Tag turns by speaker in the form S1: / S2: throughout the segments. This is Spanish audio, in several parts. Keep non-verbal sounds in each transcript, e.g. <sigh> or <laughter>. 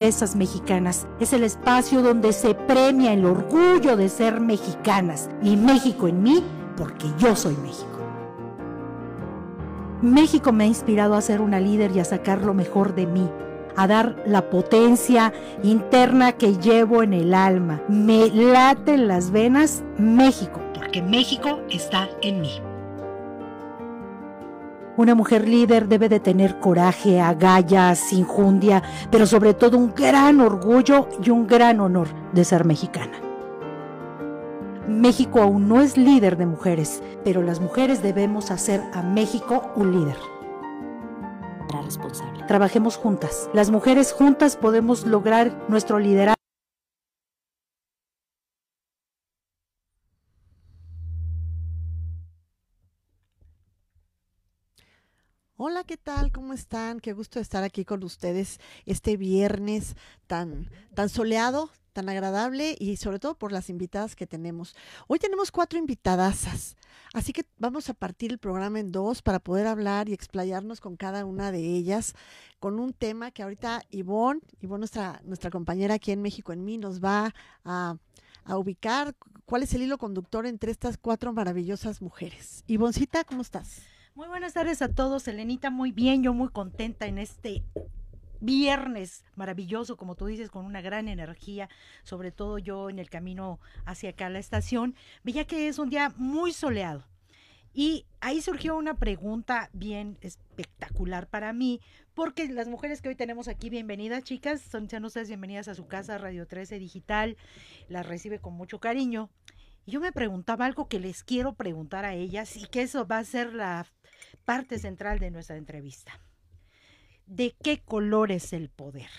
S1: esas mexicanas. Es el espacio donde se premia el orgullo de ser mexicanas y México en mí porque yo soy México. México me ha inspirado a ser una líder y a sacar lo mejor de mí, a dar la potencia interna que llevo en el alma. Me late en las venas México, porque México está en mí. Una mujer líder debe de tener coraje, agallas, injundia, pero sobre todo un gran orgullo y un gran honor de ser mexicana. México aún no es líder de mujeres, pero las mujeres debemos hacer a México un líder. Responsable. Trabajemos juntas. Las mujeres juntas podemos lograr nuestro liderazgo.
S2: Hola, ¿qué tal? ¿Cómo están? Qué gusto estar aquí con ustedes este viernes tan, tan soleado, tan agradable y sobre todo por las invitadas que tenemos. Hoy tenemos cuatro invitadasas, así que vamos a partir el programa en dos para poder hablar y explayarnos con cada una de ellas con un tema que ahorita Ivonne, Ivonne nuestra, nuestra compañera aquí en México en mí, nos va a, a ubicar cuál es el hilo conductor entre estas cuatro maravillosas mujeres. Ivoncita, ¿cómo estás?
S1: Muy buenas tardes a todos, Elenita, muy bien, yo muy contenta en este viernes maravilloso, como tú dices, con una gran energía, sobre todo yo en el camino hacia acá a la estación, veía que es un día muy soleado. Y ahí surgió una pregunta bien espectacular para mí, porque las mujeres que hoy tenemos aquí, bienvenidas chicas, son sean ustedes bienvenidas a su casa Radio 13 Digital, las recibe con mucho cariño. Yo me preguntaba algo que les quiero preguntar a ellas y que eso va a ser la parte central de nuestra entrevista. ¿De qué color es el poder?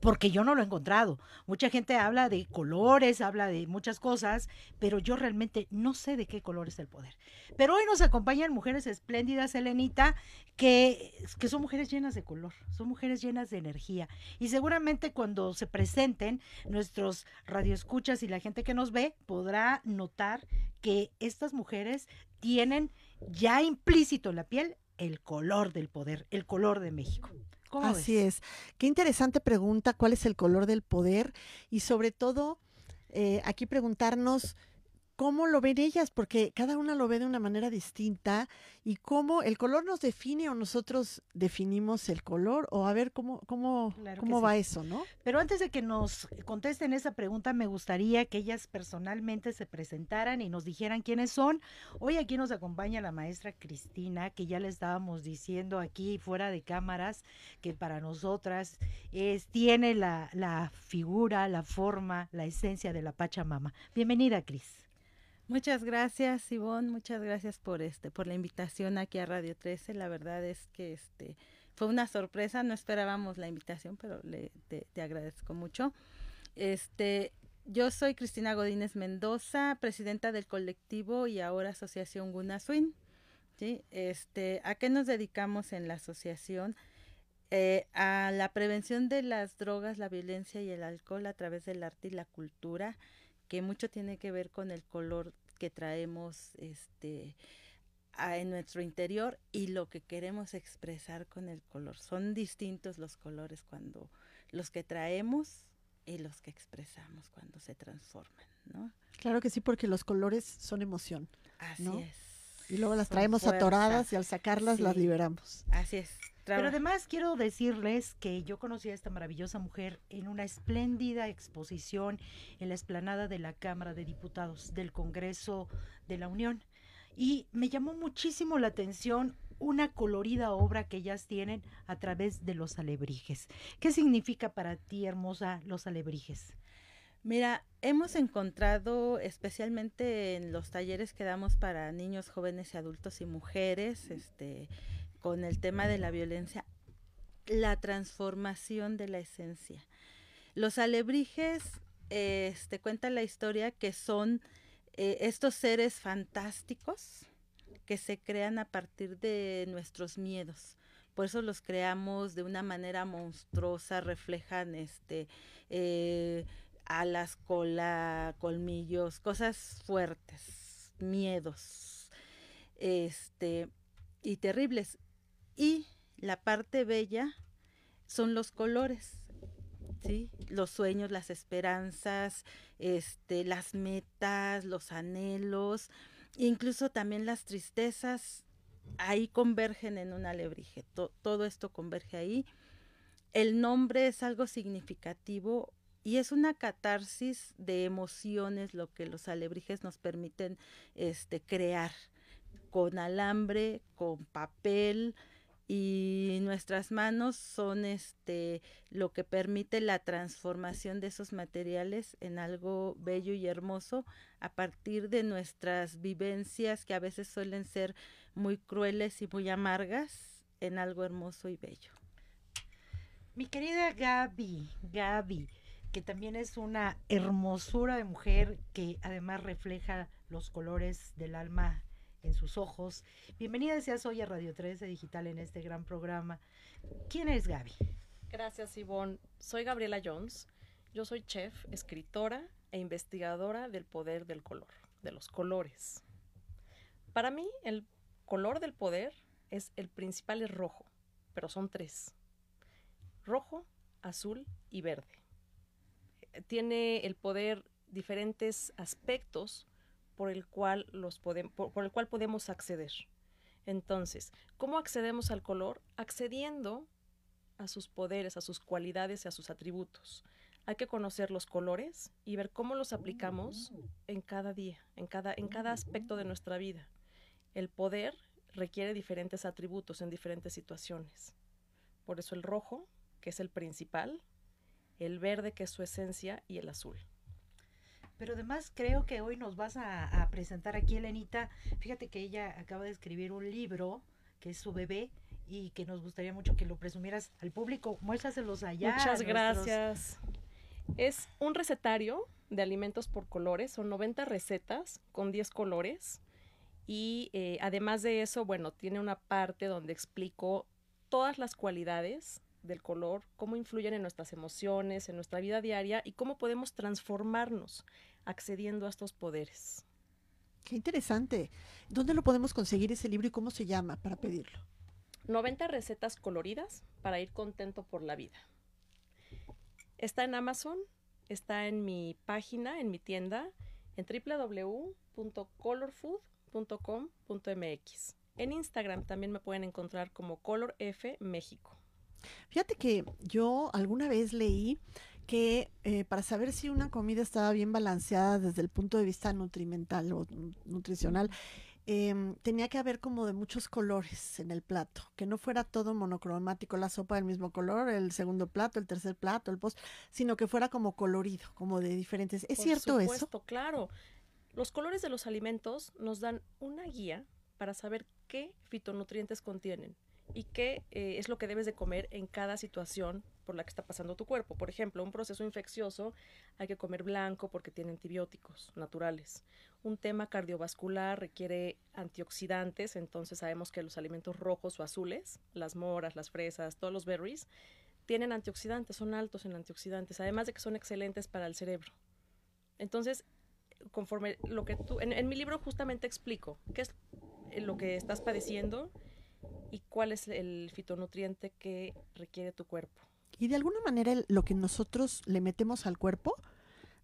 S1: Porque yo no lo he encontrado. Mucha gente habla de colores, habla de muchas cosas, pero yo realmente no sé de qué color es el poder. Pero hoy nos acompañan mujeres espléndidas, Elenita, que, que son mujeres llenas de color, son mujeres llenas de energía. Y seguramente cuando se presenten nuestros radioescuchas y la gente que nos ve podrá notar que estas mujeres tienen ya implícito en la piel el color del poder, el color de México.
S2: Así es. Qué interesante pregunta, ¿cuál es el color del poder? Y sobre todo, eh, aquí preguntarnos cómo lo ven ellas, porque cada una lo ve de una manera distinta y cómo el color nos define o nosotros definimos el color o a ver cómo, cómo, cómo va eso, ¿no?
S1: Pero antes de que nos contesten esa pregunta, me gustaría que ellas personalmente se presentaran y nos dijeran quiénes son. Hoy aquí nos acompaña la maestra Cristina, que ya le estábamos diciendo aquí fuera de cámaras, que para nosotras es, tiene la, la figura, la forma, la esencia de la Pachamama. Bienvenida, Cris.
S3: Muchas gracias, Ivonne. Muchas gracias por este, por la invitación aquí a Radio 13. La verdad es que este fue una sorpresa. No esperábamos la invitación, pero le, te, agradezco mucho. Este, yo soy Cristina Godínez Mendoza, presidenta del colectivo y ahora Asociación Gunaswin. ¿sí? Este, ¿A qué nos dedicamos en la asociación? Eh, a la prevención de las drogas, la violencia y el alcohol a través del arte y la cultura que mucho tiene que ver con el color que traemos este en nuestro interior y lo que queremos expresar con el color. Son distintos los colores cuando los que traemos y los que expresamos cuando se transforman, ¿no?
S2: Claro que sí, porque los colores son emoción.
S3: Así es.
S2: Y luego las traemos atoradas y al sacarlas las liberamos.
S3: Así es.
S1: Pero además quiero decirles que yo conocí a esta maravillosa mujer en una espléndida exposición en la explanada de la Cámara de Diputados del Congreso de la Unión. Y me llamó muchísimo la atención una colorida obra que ellas tienen a través de los alebrijes. ¿Qué significa para ti, hermosa, los alebrijes?
S3: Mira, hemos encontrado especialmente en los talleres que damos para niños, jóvenes y adultos y mujeres, este, con el tema de la violencia, la transformación de la esencia. Los alebrijes, este, cuenta la historia que son eh, estos seres fantásticos que se crean a partir de nuestros miedos. Por eso los creamos de una manera monstruosa, reflejan este eh, alas, cola, colmillos, cosas fuertes, miedos, este, y terribles. Y la parte bella son los colores. Sí, los sueños, las esperanzas, este, las metas, los anhelos, incluso también las tristezas, ahí convergen en un alebrije. todo esto converge ahí. El nombre es algo significativo y es una catarsis de emociones lo que los alebrijes nos permiten este, crear con alambre, con papel, y nuestras manos son este lo que permite la transformación de esos materiales en algo bello y hermoso a partir de nuestras vivencias que a veces suelen ser muy crueles y muy amargas en algo hermoso y bello.
S1: Mi querida Gaby, Gaby, que también es una hermosura de mujer que además refleja los colores del alma en sus ojos. Bienvenida seas hoy a Radio 13 Digital en este gran programa. ¿Quién es Gaby?
S4: Gracias, Ivonne. Soy Gabriela Jones. Yo soy chef, escritora e investigadora del poder del color, de los colores. Para mí, el color del poder es el principal es rojo, pero son tres. Rojo, azul y verde. Tiene el poder diferentes aspectos por el cual, los por, el cual podemos acceder. Entonces, ¿cómo accedemos al color? Accediendo a sus poderes, a sus cualidades y a sus atributos. Hay que conocer los colores y ver cómo los aplicamos en cada día, en cada, en cada aspecto de nuestra vida. El poder requiere diferentes atributos en diferentes situaciones. Por eso el rojo, que es el principal, el verde, que es su esencia, y el azul.
S1: Pero además creo que hoy nos vas a, presentar aquí, Elenita. Fíjate que ella acaba de escribir un libro que es su bebé y que nos gustaría mucho que lo presumieras al público. Muéstraselos allá.
S4: Muchas gracias. Es un recetario de alimentos por colores. Son 90 recetas con 10 colores. Y eh, además de eso, bueno, tiene una parte donde explico todas las cualidades del color, cómo influyen en nuestras emociones, en nuestra vida diaria y cómo podemos transformarnos accediendo a estos poderes.
S2: Qué interesante. ¿Dónde lo podemos conseguir ese libro y cómo se llama para pedirlo?
S4: 90 recetas coloridas para ir contento por la vida. Está en Amazon, está en mi página, en mi tienda, en www.colorfood.com.mx. En Instagram también me pueden encontrar como Color F México.
S2: Fíjate que yo alguna vez leí que eh, para saber si una comida estaba bien balanceada desde el punto de vista nutrimental o nutricional, em, tenía que haber como de muchos colores en el plato, que no fuera todo monocromático, la sopa del mismo color, el segundo plato, el tercer plato, el post, sino que fuera como colorido, como de diferentes. ¿Es cierto eso?
S4: Claro. Los colores de los alimentos nos dan una guía para saber qué fitonutrientes contienen y qué eh, es lo que debes de comer en cada situación por la que está pasando tu cuerpo. Por ejemplo, un proceso infeccioso hay que comer blanco porque tiene antibióticos naturales. Un tema cardiovascular requiere antioxidantes, entonces sabemos que los alimentos rojos o azules, las moras, las fresas, todos los berries, tienen antioxidantes, son altos en antioxidantes, además de que son excelentes para el cerebro. Entonces, conforme lo que tú, en, en mi libro justamente explico qué es lo que estás padeciendo, y cuál es el fitonutriente que requiere tu cuerpo.
S2: Y de alguna manera lo que nosotros le metemos al cuerpo,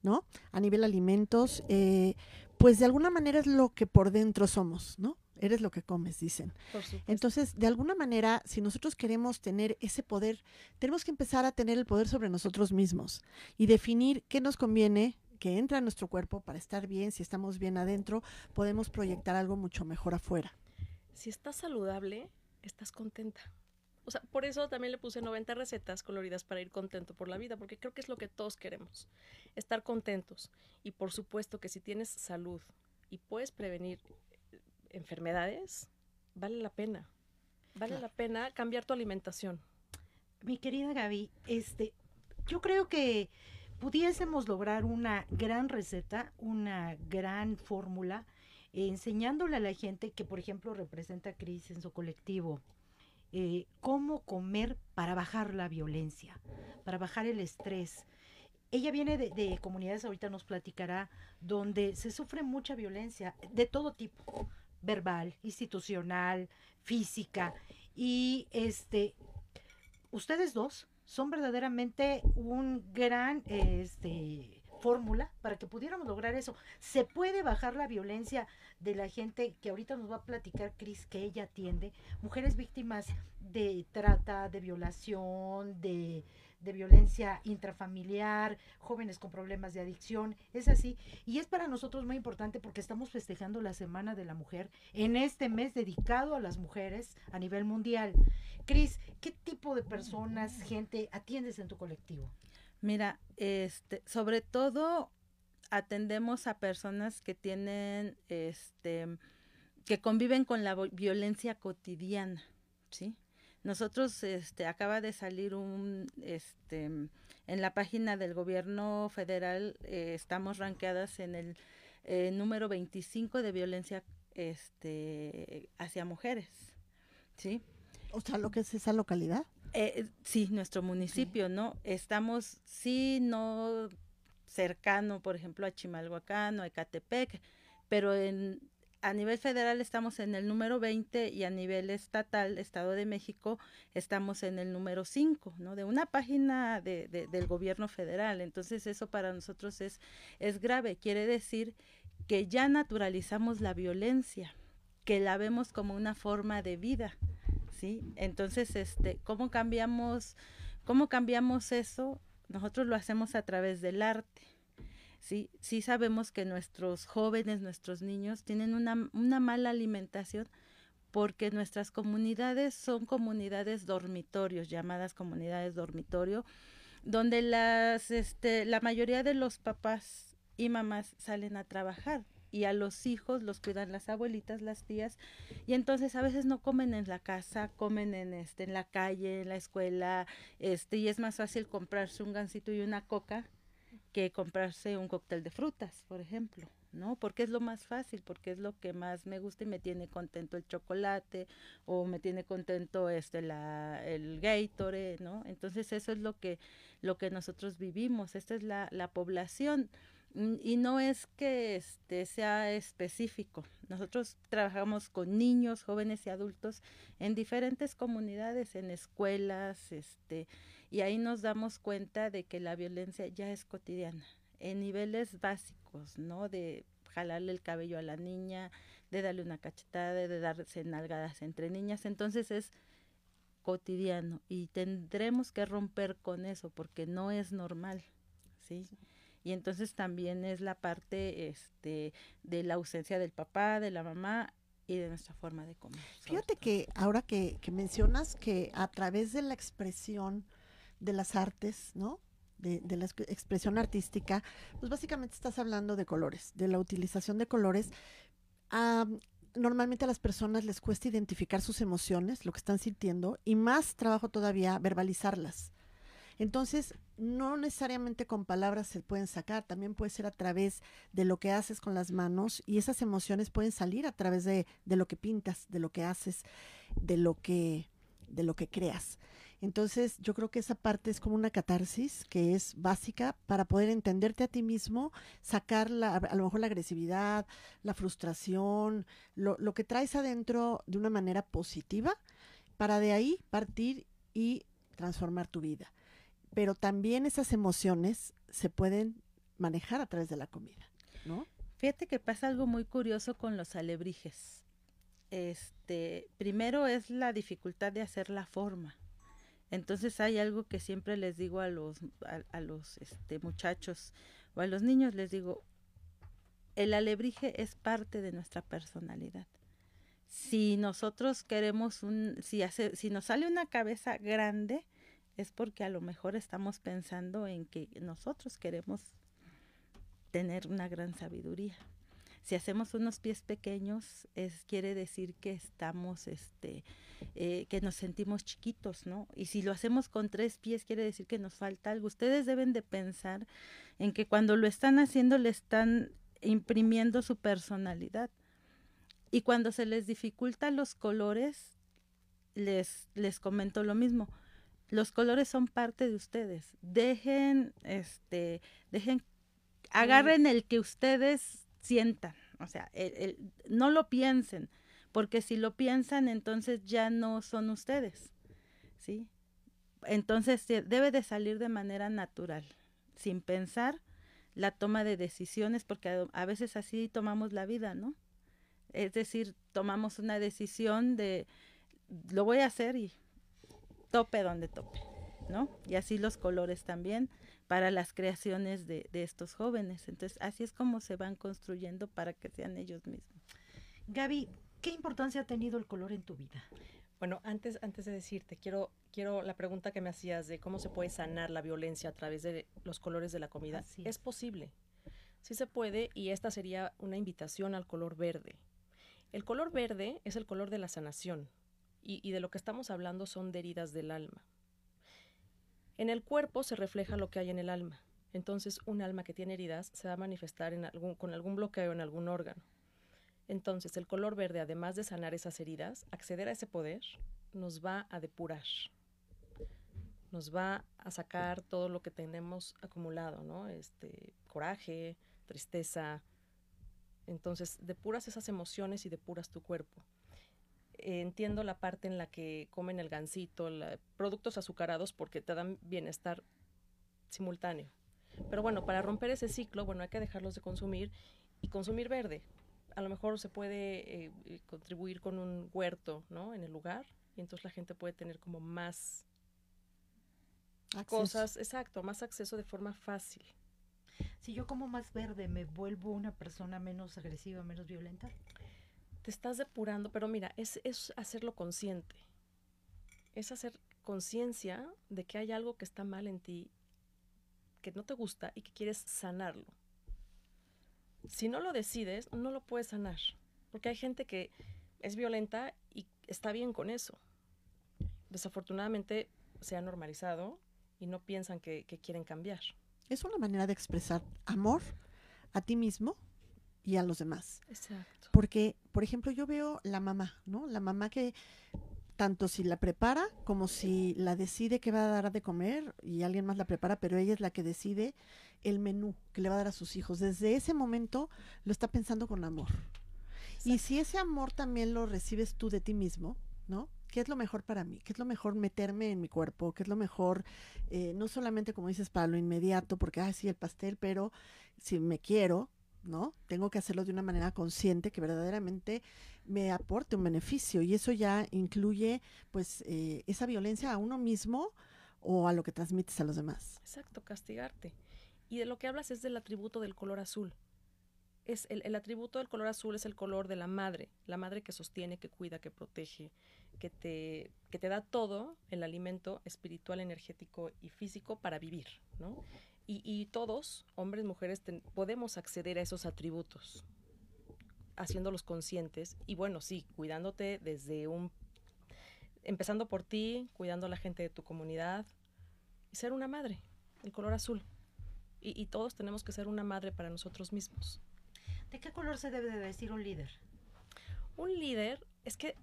S2: ¿no? A nivel alimentos, eh, pues de alguna manera es lo que por dentro somos, ¿no? Eres lo que comes, dicen. Entonces, de alguna manera, si nosotros queremos tener ese poder, tenemos que empezar a tener el poder sobre nosotros mismos y definir qué nos conviene, que entra a nuestro cuerpo para estar bien, si estamos bien adentro, podemos proyectar algo mucho mejor afuera.
S4: Si estás saludable, estás contenta. O sea, por eso también le puse 90 recetas coloridas para ir contento por la vida, porque creo que es lo que todos queremos, estar contentos. Y por supuesto que si tienes salud y puedes prevenir eh, enfermedades, vale la pena. Vale la pena cambiar tu alimentación.
S1: Mi querida Gaby, este, yo creo que pudiésemos lograr una gran receta, una gran fórmula enseñándole a la gente que, por ejemplo, representa a Cris en su colectivo, eh, cómo comer para bajar la violencia, para bajar el estrés. Ella viene de, comunidades, ahorita nos platicará, donde se sufre mucha violencia de todo tipo, verbal, institucional, física. Y este, ustedes dos son verdaderamente un gran este fórmula para que pudiéramos lograr eso. Se puede bajar la violencia de la gente que ahorita nos va a platicar Cris que ella atiende, mujeres víctimas de trata, de violación, de de violencia intrafamiliar, jóvenes con problemas de adicción, es así. Y es para nosotros muy importante porque estamos festejando la Semana de la Mujer en este mes dedicado a las mujeres a nivel mundial. Cris, ¿qué tipo de personas, gente atiendes en tu colectivo?
S3: Mira, este, sobre todo atendemos a personas que tienen, este, que conviven con la violencia cotidiana, ¿sí? Nosotros, este, acaba de salir un, este, en la página del gobierno federal, eh, estamos ranqueadas en el eh, número 25 de violencia, este, hacia mujeres, ¿sí?
S2: O sea, lo que es esa localidad.
S3: Eh, sí, nuestro municipio, ¿no? Estamos, sí, no cercano, por ejemplo, a Chimalhuacán o a Ecatepec, pero en a nivel federal estamos en el número 20 y a nivel estatal, Estado de México, estamos en el número 5, ¿no? De una página de, del gobierno federal. Entonces eso para nosotros es, es grave. Quiere decir que ya naturalizamos la violencia, que la vemos como una forma de vida, Entonces, este, ¿cómo cambiamos, cómo cambiamos eso? Nosotros lo hacemos a través del arte sí, sí sabemos que nuestros jóvenes, nuestros niños tienen una, una mala alimentación porque nuestras comunidades son comunidades dormitorios, llamadas comunidades dormitorio, donde las, este, la mayoría de los papás y mamás salen a trabajar y a los hijos los cuidan las abuelitas, las tías, y entonces a veces no comen en la casa, comen en este, en la calle, en la escuela, este, y es más fácil comprarse un gansito y una coca que comprarse un cóctel de frutas, por ejemplo, ¿no? Porque es lo más fácil, porque es lo que más me gusta y me tiene contento el chocolate o me tiene contento este la el Gatorade, ¿no? Entonces eso es lo que lo que nosotros vivimos, esta es la, la población y no es que este sea específico. Nosotros trabajamos con niños, jóvenes y adultos en diferentes comunidades, en escuelas, este y ahí nos damos cuenta de que la violencia ya es cotidiana, en niveles básicos, ¿no? De jalarle el cabello a la niña, de darle una cachetada, de darse nalgadas entre niñas, entonces es cotidiano y tendremos que romper con eso porque no es normal, ¿sí? Y entonces también es la parte este de la ausencia del papá, de la mamá y de nuestra forma de comer.
S2: Fíjate que ahora que, que mencionas que a través de la expresión de las artes, ¿no? De, la expresión artística, pues básicamente estás hablando de colores, de la utilización de colores. normalmente a las personas les cuesta identificar sus emociones, lo que están sintiendo, y más trabajo todavía verbalizarlas. Entonces, no necesariamente con palabras se pueden sacar, también puede ser a través de lo que haces con las manos y esas emociones pueden salir a través de, de lo que pintas, de lo que haces, de lo que, de lo que creas. Entonces, yo creo que esa parte es como una catarsis que es básica para poder entenderte a ti mismo, sacar la, a lo mejor la agresividad, la frustración, lo, lo que traes adentro de una manera positiva, para de ahí partir y transformar tu vida. Pero también esas emociones se pueden manejar a través de la comida, ¿no?
S3: Fíjate que pasa algo muy curioso con los alebrijes. Este, primero es la dificultad de hacer la forma. Entonces hay algo que siempre les digo a los, a, los este, muchachos o a los niños, les digo, el alebrije es parte de nuestra personalidad. Si nosotros queremos un, si, hace, si nos sale una cabeza grande, es porque a lo mejor estamos pensando en que nosotros queremos tener una gran sabiduría. Si hacemos unos pies pequeños, es, quiere decir que estamos, este, eh, que nos sentimos chiquitos, ¿no? Y si lo hacemos con tres pies, quiere decir que nos falta algo. Ustedes deben de pensar en que cuando lo están haciendo, le están imprimiendo su personalidad. Y cuando se les dificulta los colores, les, les comento lo mismo. Los colores son parte de ustedes. Dejen, este, dejen, agarren el que ustedes sientan, o sea, el, no lo piensen, porque si lo piensan, entonces ya no son ustedes, ¿sí? Entonces debe de salir de manera natural, sin pensar la toma de decisiones, porque a, veces así tomamos la vida, ¿no? Es decir, tomamos una decisión de lo voy a hacer y tope donde tope, ¿no? Y así los colores también para las creaciones de, de estos jóvenes. Entonces, así es como se van construyendo para que sean ellos mismos.
S1: Gaby, ¿qué importancia ha tenido el color en tu vida?
S4: Bueno, antes, antes de decirte, quiero, quiero la pregunta que me hacías de cómo se puede sanar la violencia a través de los colores de la comida. es. posible, sí se puede y esta sería una invitación al color verde. El color verde es el color de la sanación y, de lo que estamos hablando son de heridas del alma. En el cuerpo se refleja lo que hay en el alma. Entonces, un alma que tiene heridas se va a manifestar con algún bloqueo en algún órgano. Entonces, el color verde, además de sanar esas heridas, acceder a ese poder, nos va a depurar. Nos va a sacar todo lo que tenemos acumulado, ¿no? Este, coraje, tristeza. Entonces, depuras esas emociones y depuras tu cuerpo. Entiendo la parte en la que comen el gansito, productos azucarados porque te dan bienestar simultáneo. Pero bueno, para romper ese ciclo, bueno, hay que dejarlos de consumir y consumir verde a lo mejor se puede eh, eh, contribuir con un huerto, ¿no? En el lugar y entonces la gente puede tener como más cosas, exacto, más acceso de forma fácil.
S1: Si yo como más verde, ¿me vuelvo una persona menos agresiva, menos violenta?
S4: Te estás depurando, pero mira, es, es hacerlo consciente. Es hacer conciencia de que hay algo que está mal en ti, que no te gusta y que quieres sanarlo si no lo decides, no lo puedes sanar. Porque hay gente que es violenta y está bien con eso. Desafortunadamente se ha normalizado y no piensan que, quieren cambiar.
S2: Es una manera de expresar amor a ti mismo y a los demás.
S4: Exacto.
S2: Porque, por ejemplo, yo veo la mamá, ¿no? La mamá que tanto si la prepara como si la decide que va a dar de comer y alguien más la prepara, pero ella es la que decide el menú que le va a dar a sus hijos. Desde ese momento lo está pensando con amor. Y si ese amor también lo recibes tú de ti mismo, ¿no? ¿Qué es lo mejor para mí? ¿Qué es lo mejor meterme en mi cuerpo? ¿Qué es lo mejor, eh, no solamente como dices, para lo inmediato, porque, ah, sí, el pastel, pero si me quiero, ¿no? Tengo que hacerlo de una manera consciente que verdaderamente me aporte un beneficio y eso ya incluye pues eh, esa violencia a uno mismo o a lo que transmites a los demás.
S4: Exacto, castigarte. Y de lo que hablas es del atributo del color azul. Es el, el, atributo del color azul es el color de la madre, la madre que sostiene, que cuida, que protege, que te, que te da todo el alimento espiritual, energético y físico para vivir, ¿no? Y, y todos, hombres, mujeres, podemos acceder a esos atributos, haciéndolos conscientes y bueno, sí, cuidándote desde un, empezando por ti, cuidando a la gente de tu comunidad y ser una madre, el color azul. Y, y todos tenemos que ser una madre para nosotros mismos.
S1: ¿De qué color se debe de vestir un líder?
S4: Un líder es que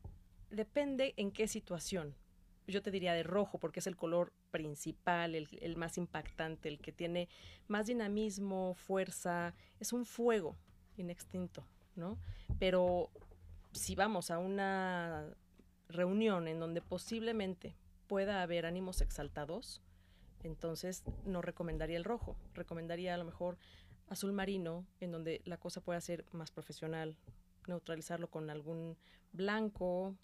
S4: depende en qué situación. Yo te diría de rojo porque es el color principal, el, el, más impactante, el que tiene más dinamismo, fuerza, es un fuego inextinto. ¿no? Pero si vamos a una reunión en donde posiblemente pueda haber ánimos exaltados, entonces no recomendaría el rojo, recomendaría a lo mejor azul marino, en donde la cosa pueda ser más profesional, neutralizarlo con algún blanco.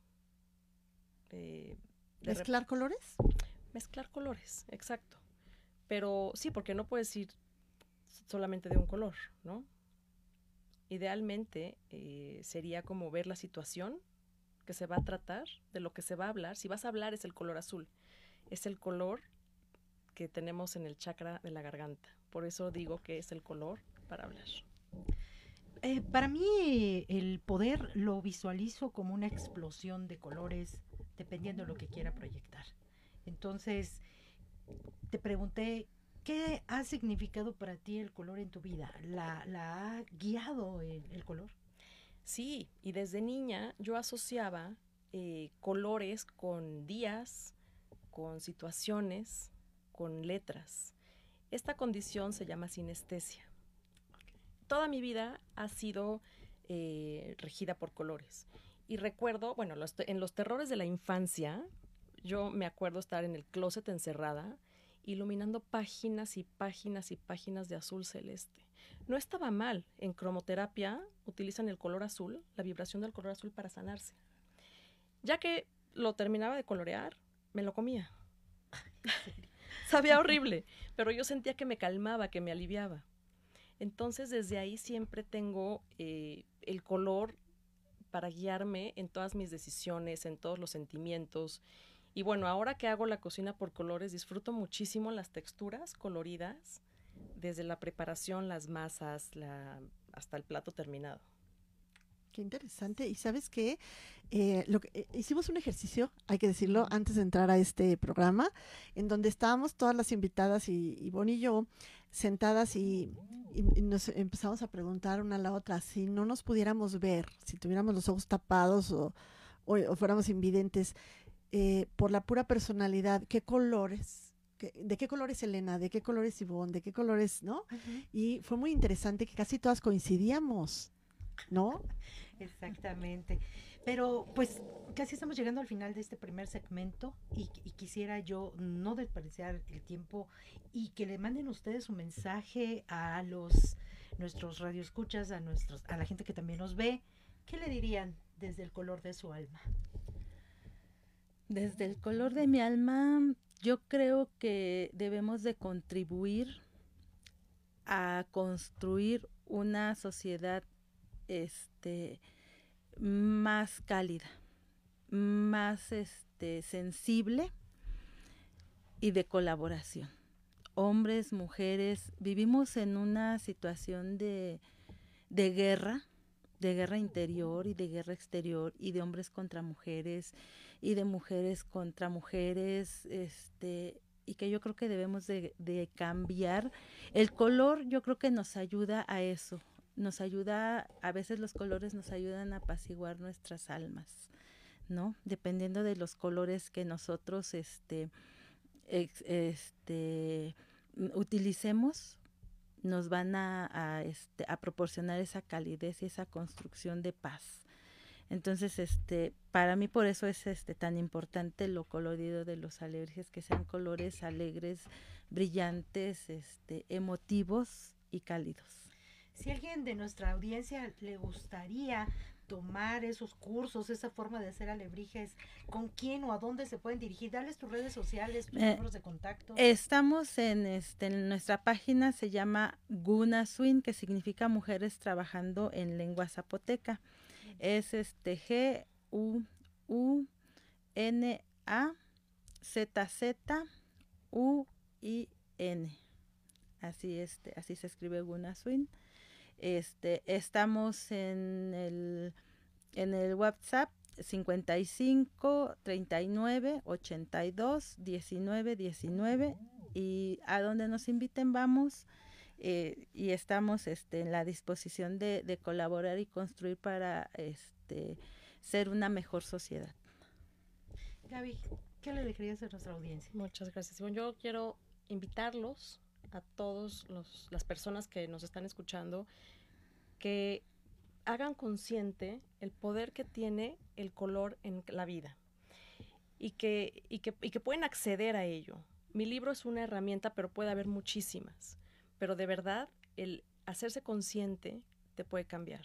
S2: Eh, ¿Mezclar colores?
S4: Mezclar colores, exacto. Pero sí, porque no puedes ir solamente de un color, ¿no? idealmente eh, sería como ver la situación que se va a tratar, de lo que se va a hablar. Si vas a hablar es el color azul, es el color que tenemos en el chakra de la garganta. Por eso digo que es el color para hablar.
S1: Eh, para mí el poder lo visualizo como una explosión de colores dependiendo de lo que quiera proyectar. Entonces, te pregunté ¿Qué ha significado para ti el color en tu vida? ¿La, ha guiado el, color?
S4: Sí, y desde niña yo asociaba eh, colores con días, con situaciones, con letras. Esta condición se llama sinestesia. Toda mi vida ha sido eh, regida por colores. Y recuerdo, bueno, en los terrores de la infancia, Yo me acuerdo estar en el closet encerrada, iluminando páginas y páginas y páginas de azul celeste. No estaba mal. En cromoterapia utilizan el color azul, la vibración del color azul para sanarse. Ya que lo terminaba de colorear, me lo comía. <laughs> Sabía horrible, pero yo sentía que me calmaba, que me aliviaba. Entonces desde ahí siempre tengo eh, el color para guiarme en todas mis decisiones, en todos los sentimientos. Y bueno, ahora que hago la cocina por colores, disfruto muchísimo las texturas coloridas, desde la preparación, las masas, la, hasta el plato terminado.
S2: Qué interesante. Y sabes qué, eh, lo que, eh, hicimos un ejercicio, hay que decirlo, antes de entrar a este programa, en donde estábamos todas las invitadas y, y Bonnie y yo sentadas y, y, nos empezamos a preguntar una a la otra si no nos pudiéramos ver, si tuviéramos los ojos tapados o, o, o fuéramos invidentes, eh, por la pura personalidad, ¿qué colores? ¿Qué, ¿De qué colores Elena? ¿De qué colores Ivonne? ¿De qué colores, no? Uh -huh. Y fue muy interesante que casi todas coincidíamos, ¿no?
S1: Exactamente. Pero pues casi estamos llegando al final de este primer segmento y, y, quisiera yo no desperdiciar el tiempo y que le manden ustedes un mensaje a los nuestros radioescuchas, a nuestros, a la gente que también nos ve. ¿Qué le dirían desde el color de su alma?
S3: Desde el color de mi alma, yo creo que debemos de contribuir a construir una sociedad este más cálida, más este sensible y de colaboración. Hombres, mujeres, vivimos en una situación de, de guerra, de guerra interior y de guerra exterior y de hombres contra mujeres y de mujeres contra mujeres, este, y que yo creo que debemos de, de, cambiar. El color yo creo que nos ayuda a eso, nos ayuda, a veces los colores nos ayudan a apaciguar nuestras almas, ¿no? Dependiendo de los colores que nosotros, este, este, utilicemos, nos van este, a proporcionar esa calidez y esa construcción de paz. Entonces, este, para mí por eso es este tan importante lo colorido de los alebrijes, que sean colores alegres, brillantes, este, emotivos y cálidos.
S1: Si alguien de nuestra audiencia le gustaría tomar esos cursos, esa forma de hacer alebrijes, ¿con quién o a dónde se pueden dirigir? Dales tus redes sociales, tus eh, números de contacto.
S3: Estamos en, este, en nuestra página, se llama Guna Swin, que significa Mujeres Trabajando en Lengua Zapoteca. Es este G U U N A Z Z U I N. Así este, así se escribe Guna Swin. Este, estamos en el, en el WhatsApp 55 39 82 19 19 y a donde nos inviten vamos eh, y estamos este, en la disposición de, de, colaborar y construir para este, ser una mejor sociedad.
S1: Gaby, ¿qué le dejarías a nuestra audiencia?
S4: Muchas gracias. Bueno, yo quiero invitarlos a todas las personas que nos están escuchando que hagan consciente el poder que tiene el color en la vida y que, y que, y que pueden acceder a ello. Mi libro es una herramienta, pero puede haber muchísimas. Pero de verdad, el hacerse consciente te puede cambiar.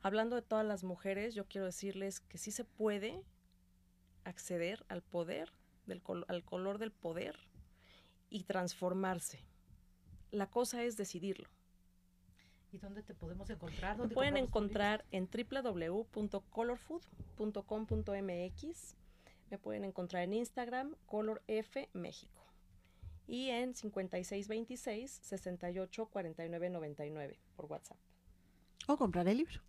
S4: Hablando de todas las mujeres, yo quiero decirles que sí se puede acceder al poder, del al color del poder y transformarse. La cosa es decidirlo.
S1: ¿Y dónde te podemos encontrar?
S4: Me pueden encontrar en www.colorfood.com.mx. Me pueden encontrar en Instagram, Color F México. Y en 5626 68 49 99 por WhatsApp.
S2: O comprar el libro.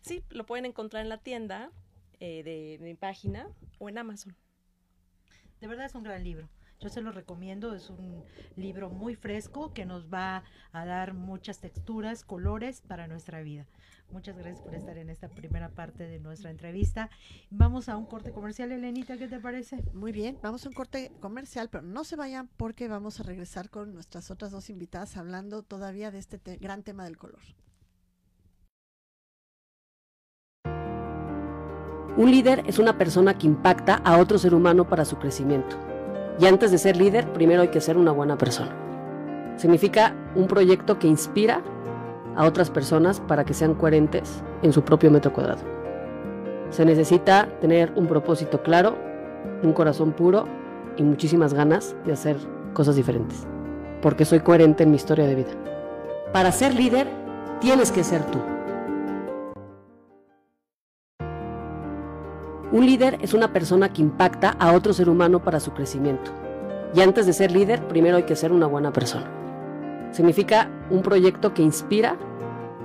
S4: Sí, lo pueden encontrar en la tienda eh, de, de mi página o en Amazon.
S1: De verdad es un gran libro. Yo se lo recomiendo, es un libro muy fresco que nos va a dar muchas texturas, colores para nuestra vida. Muchas gracias por estar en esta primera parte de nuestra entrevista. Vamos a un corte comercial, Elenita, ¿qué te parece?
S2: Muy bien, vamos a un corte comercial, pero no se vayan porque vamos a regresar con nuestras otras dos invitadas hablando todavía de este te gran tema del color.
S5: Un líder es una persona que impacta a otro ser humano para su crecimiento. Y antes de ser líder, primero hay que ser una buena persona. Significa un proyecto que inspira a otras personas para que sean coherentes en su propio metro cuadrado. Se necesita tener un propósito claro, un corazón puro y muchísimas ganas de hacer cosas diferentes. Porque soy coherente en mi historia de vida. Para ser líder, tienes que ser tú. Un líder es una persona que impacta a otro ser humano para su crecimiento. Y antes de ser líder, primero hay que ser una buena persona. Significa un proyecto que inspira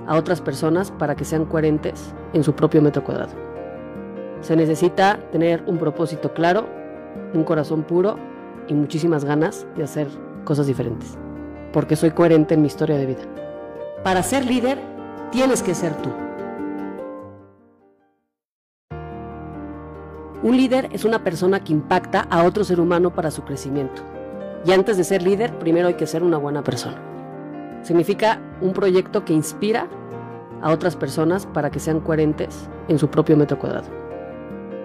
S5: a otras personas para que sean coherentes en su propio metro cuadrado. Se necesita tener un propósito claro, un corazón puro y muchísimas ganas de hacer cosas diferentes. Porque soy coherente en mi historia de vida. Para ser líder, tienes que ser tú. Un líder es una persona que impacta a otro ser humano para su crecimiento. Y antes de ser líder, primero hay que ser una buena persona. Significa un proyecto que inspira a otras personas para que sean coherentes en su propio metro cuadrado.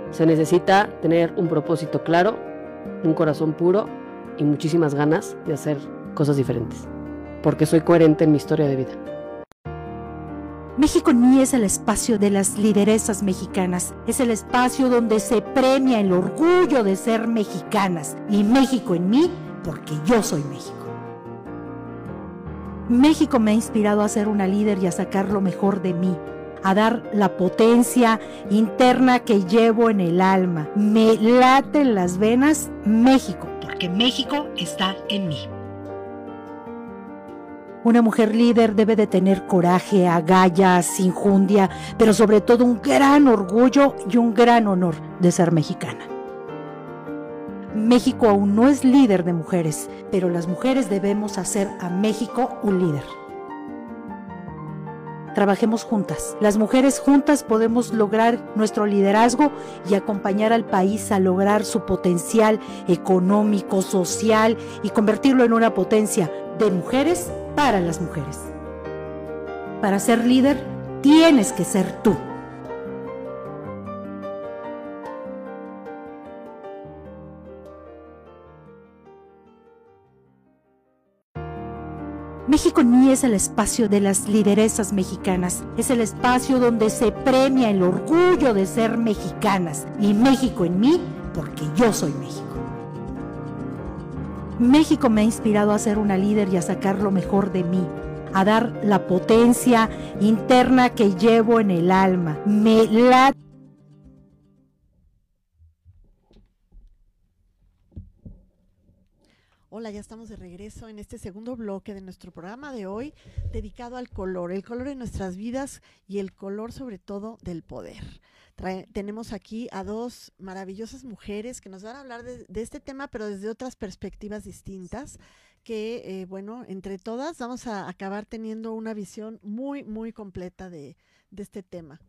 S5: Se necesita tener un propósito claro, un corazón puro y muchísimas ganas de hacer cosas diferentes. Porque soy coherente en mi historia de vida.
S1: México ni es el espacio de las lideresas mexicanas, es el espacio donde se premia el orgullo de ser mexicanas y México en mí porque yo soy México. México me ha inspirado a ser una líder y a sacar lo mejor de mí, a dar la potencia interna que llevo en el alma. Me late en las venas México, porque México está en mí. Una mujer líder debe de tener coraje, agallas, injundia, pero sobre todo un gran orgullo y un gran honor de ser mexicana. México aún no es líder de mujeres, pero las mujeres debemos hacer a México un líder. Trabajemos juntas. Las mujeres juntas podemos lograr nuestro liderazgo y acompañar al país a lograr su potencial económico, social y convertirlo en una potencia de mujeres para las mujeres. Para ser líder, tienes que ser tú. México ni es el espacio de las lideresas mexicanas, es el espacio donde se premia el orgullo de ser mexicanas y México en mí porque yo soy México. México me ha inspirado a ser una líder y a sacar lo mejor de mí, a dar la potencia interna que llevo en el alma. Me la
S2: Hola, ya estamos de regreso en este segundo bloque de nuestro programa de hoy dedicado al color, el color de nuestras vidas y el color sobre todo del poder. tenemos aquí a dos maravillosas mujeres que nos van a hablar de, este tema, pero desde otras perspectivas distintas, que, eh, bueno, entre todas vamos a acabar teniendo una visión muy, muy completa de este tema.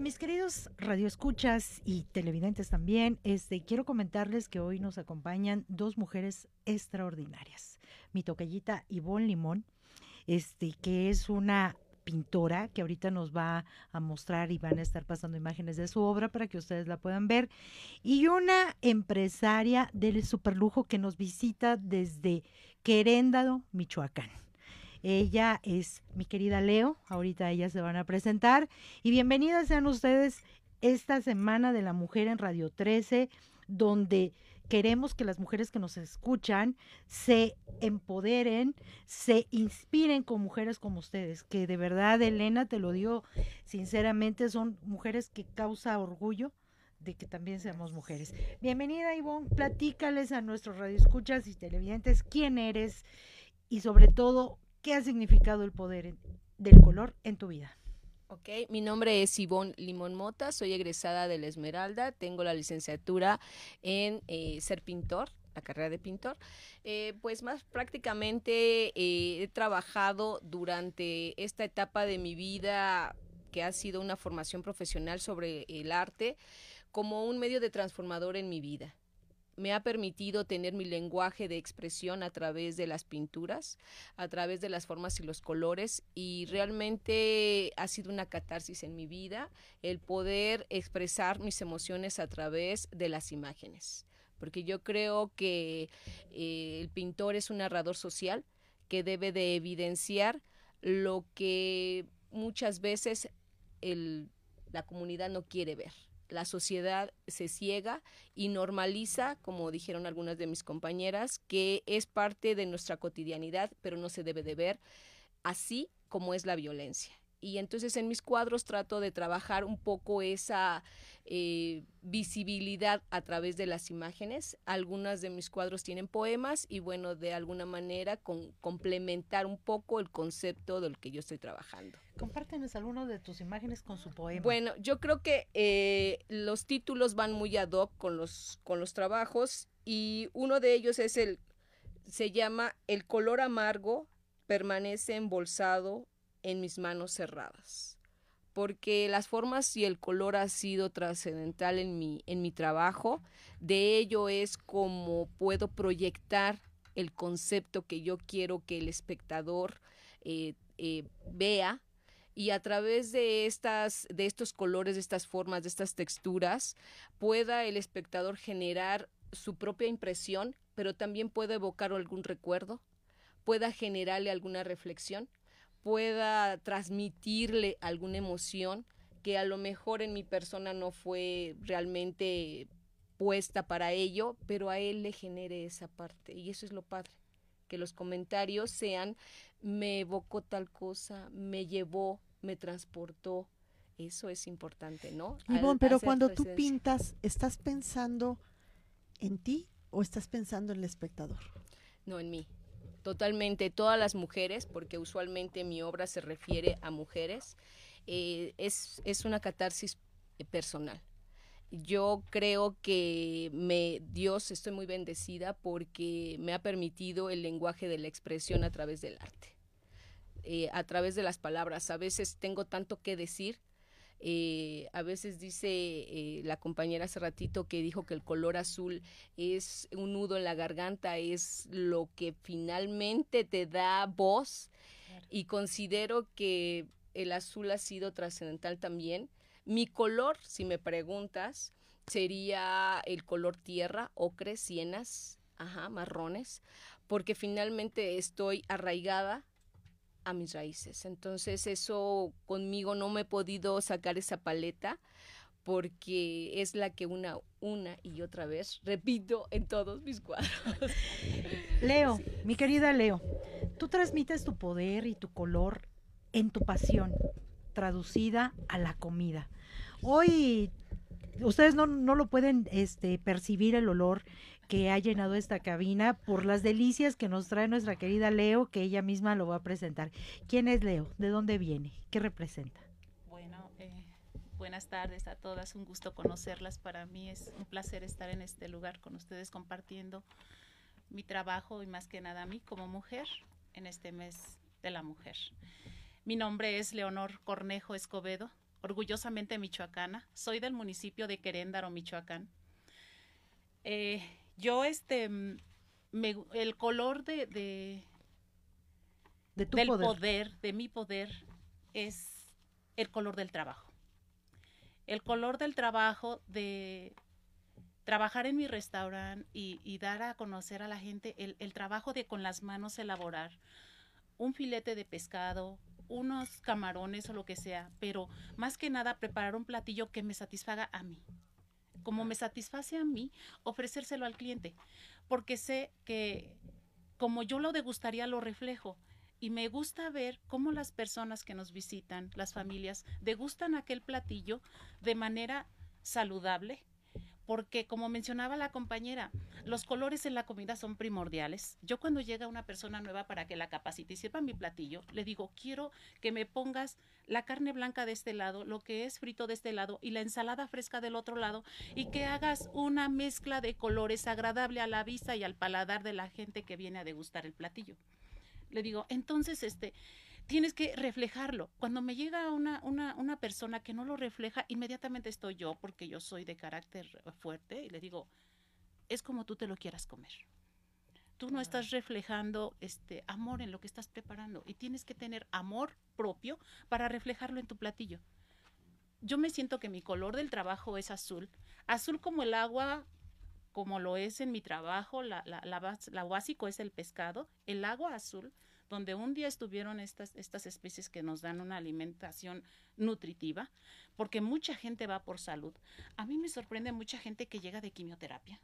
S1: Mis queridos radioescuchas y televidentes también, este, quiero comentarles que hoy nos acompañan dos mujeres extraordinarias. Mi tocallita Ivonne Limón, este, que es una pintora que ahorita nos va a mostrar y van a estar pasando imágenes de su obra para que ustedes la puedan ver. Y una empresaria del superlujo que nos visita desde Queréndaro, Michoacán. Ella es mi querida Leo, ahorita ellas se van a presentar. Y bienvenidas sean ustedes esta semana de la mujer en Radio 13, donde queremos que las mujeres que nos escuchan se empoderen, se inspiren con mujeres como ustedes, que de verdad, Elena, te lo digo sinceramente, son mujeres que causa orgullo de que también seamos mujeres. Bienvenida, Ivonne, platícales a nuestros radioescuchas y televidentes quién eres y sobre todo ¿Qué ha significado el poder del color en tu vida?
S6: Ok, mi nombre es Ivonne Limón Mota, soy egresada de la Esmeralda, tengo la licenciatura en eh, ser pintor, la carrera de pintor. Eh, pues más prácticamente eh, he trabajado durante esta etapa de mi vida que ha sido una formación profesional sobre el arte como un medio de transformador en mi vida me ha permitido tener mi lenguaje de expresión a través de las pinturas, a través de las formas y los colores y realmente ha sido una catarsis en mi vida el poder expresar mis emociones a través de las imágenes, porque yo creo que eh, el pintor es un narrador social que debe de evidenciar lo que muchas veces el, la comunidad no quiere ver la sociedad se ciega y normaliza, como dijeron algunas de mis compañeras, que es parte de nuestra cotidianidad, pero no se debe de ver así como es la violencia y entonces en mis cuadros trato de trabajar un poco esa eh, visibilidad a través de las imágenes. Algunas de mis cuadros tienen poemas y bueno, de alguna manera con, complementar un poco el concepto del que yo estoy trabajando.
S1: Compártenos algunas de tus imágenes con su poema.
S6: Bueno, yo creo que eh, los títulos van muy ad hoc con los, con los trabajos y uno de ellos es el, se llama El color amargo permanece embolsado en mis manos cerradas, porque las formas y el color ha sido trascendental en mi, en mi trabajo. De ello es como puedo proyectar el concepto que yo quiero que el espectador eh, eh, vea y a través de estas de estos colores de estas formas de estas texturas pueda el espectador generar su propia impresión pero también pueda evocar algún recuerdo pueda generarle alguna reflexión pueda transmitirle alguna emoción que a lo mejor en mi persona no fue realmente puesta para ello, pero a él le genere esa parte. Y eso es lo padre, que los comentarios sean, me evocó tal cosa, me llevó, me transportó. Eso es importante, ¿no?
S2: Ivonne, pero cuando tú pintas, ¿estás pensando en ti o estás pensando en el espectador?
S6: No, en mí totalmente todas las mujeres, porque usualmente mi obra se refiere a mujeres, eh, es, es una catarsis personal. Yo creo que me, Dios, estoy muy bendecida porque me ha permitido el lenguaje de la expresión a través del arte, eh, a través de las palabras. A veces tengo tanto que decir eh, a veces dice eh, la compañera hace ratito que dijo que el color azul es un nudo en la garganta, es lo que finalmente te da voz y considero que el azul ha sido trascendental también. Mi color, si me preguntas, sería el color tierra, ocre, sienas, ajá, marrones, porque finalmente estoy arraigada a mis raíces. Entonces eso conmigo no me he podido sacar esa paleta porque es la que una una y otra vez repito en todos mis cuadros. <laughs>
S1: Leo, mi querida Leo, tú transmites tu poder y tu color en tu pasión, traducida a la comida. Hoy ustedes no, no lo pueden este, percibir el olor que ha llenado esta cabina por las delicias que nos trae nuestra querida Leo, que ella misma lo va a presentar. ¿Quién es Leo? ¿De dónde viene? ¿Qué representa?
S7: Bueno, eh, buenas tardes a todas, un gusto conocerlas. Para mí es un placer estar en este lugar con ustedes compartiendo mi trabajo y más que nada a mí como mujer en este mes de la mujer. Mi nombre es Leonor Cornejo Escobedo, orgullosamente michoacana. Soy del municipio de Queréndaro, Michoacán. Eh, yo, este, mm, me, el color de, de, del poder. de mi poder, es el color del trabajo. El color del trabajo de trabajar en mi restaurante y, dar a conocer a la gente el, el, trabajo de con las manos elaborar un filete de pescado, unos camarones o lo que sea, pero más que nada preparar un platillo que me satisfaga a mí como me satisface a mí, ofrecérselo al cliente, porque sé que como yo lo degustaría, lo reflejo. Y me gusta ver cómo las personas que nos visitan, las familias, degustan aquel platillo de manera saludable, porque como mencionaba la compañera, los colores en la comida son primordiales. Yo cuando llega una persona nueva para que la capacite y sirva mi platillo, le digo, quiero que me pongas la carne blanca de este lado, lo que es frito de este lado y la ensalada fresca del otro lado y que hagas una mezcla de colores agradable a la vista y al paladar de la gente que viene a degustar el platillo. Le digo, entonces, este, tienes que reflejarlo. Cuando me llega una, una, una persona que no lo refleja, inmediatamente estoy yo, porque yo soy de carácter fuerte, y le digo, es como tú te lo quieras comer. Tú no estás reflejando este amor en lo que estás preparando y tienes que tener amor propio para reflejarlo en tu platillo. Yo me siento que mi color del trabajo es azul, azul como el agua, como lo es en mi trabajo, la, la, la, básico es el pescado, el agua azul, donde un día estuvieron estas, estas especies que nos dan una alimentación nutritiva, porque mucha gente va por salud. A mí me sorprende mucha gente que llega de quimioterapia,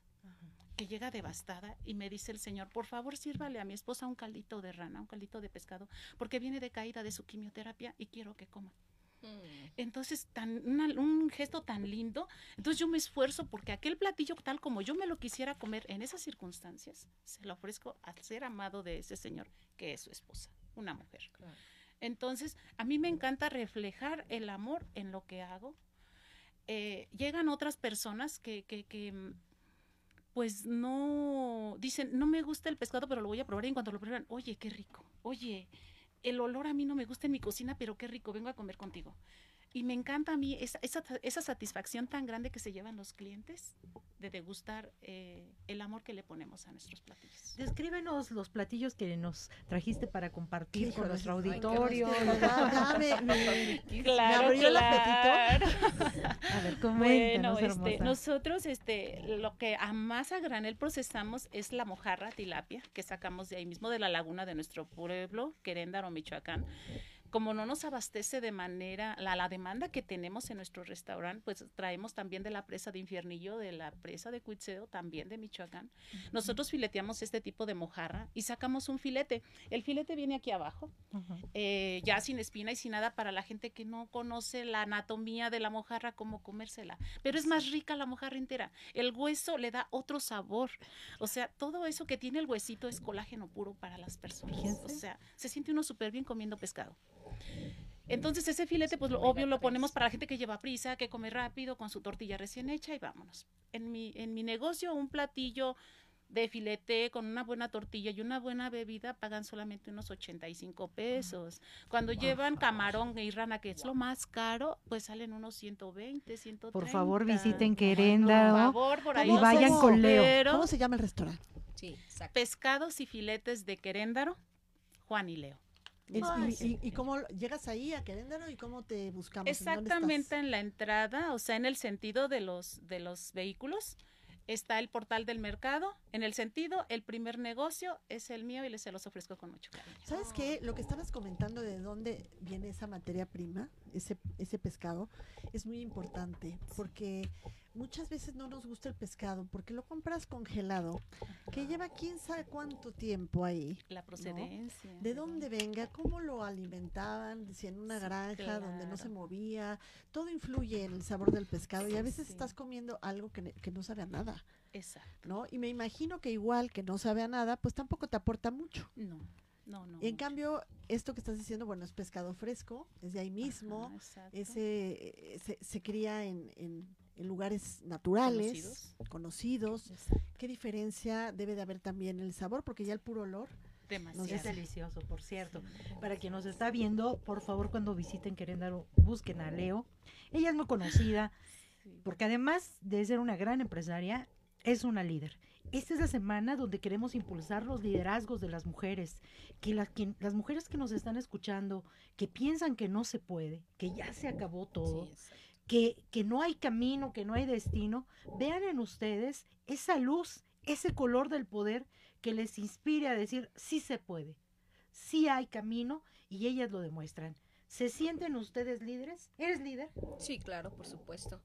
S7: que llega devastada y me dice el señor, por favor sírvale a mi esposa un caldito de rana, un caldito de pescado, porque viene de caída de su quimioterapia y quiero que coma.
S6: Mm.
S7: Entonces, tan, una- un gesto tan lindo. Entonces yo me esfuerzo porque aquel platillo, tal como yo me lo quisiera comer en esas circunstancias, se lo ofrezco al ser amado de ese señor, que es su esposa, una mujer. Entonces, a mí me encanta reflejar el amor en lo que hago. Eh, llegan otras personas que, que, que, mm, pues no, dicen, no me gusta el pescado, pero lo voy a probar y en cuanto lo prueban, oye, qué rico, oye, el olor a mí no me gusta en mi cocina, pero qué rico, vengo a comer contigo. Y me encanta a mí esa, esa, esa satisfacción tan grande que se llevan los clientes de degustar eh, el amor que le ponemos a nuestros platillos.
S1: Descríbenos los platillos que nos trajiste para compartir con nuestro auditorio. <laughs>
S7: Claro,
S2: abrió el
S7: claro. <laughs>
S1: A ver,
S7: Bueno, este, nosotros este, lo que a más a granel procesamos es la mojarra tilapia que sacamos de ahí mismo de la laguna de nuestro pueblo, Queréndaro, Michoacán. Como no nos abastece de manera, la, la demanda que tenemos en nuestro restaurante, pues traemos también de la presa de Infiernillo, de la presa de Cuitzeo, también de Michoacán. Nosotros fileteamos este tipo de mojarra y sacamos un filete. El filete viene aquí abajo, eh, ya sin espina y sin nada para la gente que no conoce la anatomía de la mojarra, cómo comérsela. Pero es más rica la mojarra entera. El hueso le da otro sabor. O sea, todo eso que tiene el huesito es colágeno puro para las personas. O sea, se siente uno súper bien comiendo pescado. Entonces ese filete, pues lo obvio lo ponemos para la gente que lleva prisa, que come rápido, con su tortilla recién hecha y vámonos. En mi, en mi negocio, un platillo de filete con una buena tortilla y una buena bebida pagan solamente unos 85 pesos. Cuando llevan camarón y rana, que es lo más caro, pues salen unos 120, 130.
S1: Por favor, visiten
S7: Por
S1: Queréndaro.
S7: favor, por ahí
S1: y vayan con Leo.
S2: ¿Cómo se llama el restaurante?
S6: Sí, exacto.
S7: Pescados y filetes de Queréndaro, Juan y Leo.
S2: Es-
S1: Ay,
S2: y,
S1: sí.
S2: y- y cómo llegas ahí a Queréndaro y cómo te buscamos? ¿En dónde
S7: Exactamente en la entrada, o sea, en el sentido de los, de los vehículos, está el portal del mercado. En el sentido, el primer negocio es el mío y les se los ofrezco con mucho cariño.
S2: ¿Sabes qué? Lo que estabas comentando de dónde viene esa materia prima, ese, ese pescado, es muy importante porque muchas veces no nos gusta el pescado porque lo compras congelado, que lleva quién sabe cuánto tiempo ahí.
S7: La procedencia.
S2: De dónde venga, cómo lo alimentaban, si en una
S7: Sí,
S2: granja donde no se movía, todo influye en el sabor del pescado y a veces
S7: Sí.
S2: estás comiendo algo que, que no sabe a nada,
S7: Exacto.
S2: ¿no? Y me imagino que igual que no sabe a nada, pues tampoco te aporta mucho.
S7: No, no, no.
S2: En
S7: mucho.
S2: cambio, esto que estás diciendo, bueno, es pescado fresco, es de ahí mismo,
S7: Ajá,
S2: ese eh, se, se cría en, en- en lugares naturales,
S7: Conocidos.
S2: conocidos. ¿Qué diferencia debe de haber también el sabor? Porque ya el puro olor,
S7: Demasiado.
S1: Es delicioso, por cierto. Para quien nos está viendo, por favor, cuando visiten Queréndaro, busquen a Leo. Ella es muy conocida, porque además de ser una gran empresaria, es una líder. Esta es la semana donde queremos impulsar los liderazgos de las mujeres, que, las que las mujeres que nos están escuchando, que piensan que no se puede, que ya se acabó todo,
S6: Sí.
S1: Que, que no hay camino, que no hay destino, vean en ustedes esa luz, ese color del poder que les inspire a decir, sí se puede, sí hay camino y ellas lo demuestran. ¿Se sienten ustedes líderes? ¿Eres líder?
S6: Sí, claro, por supuesto.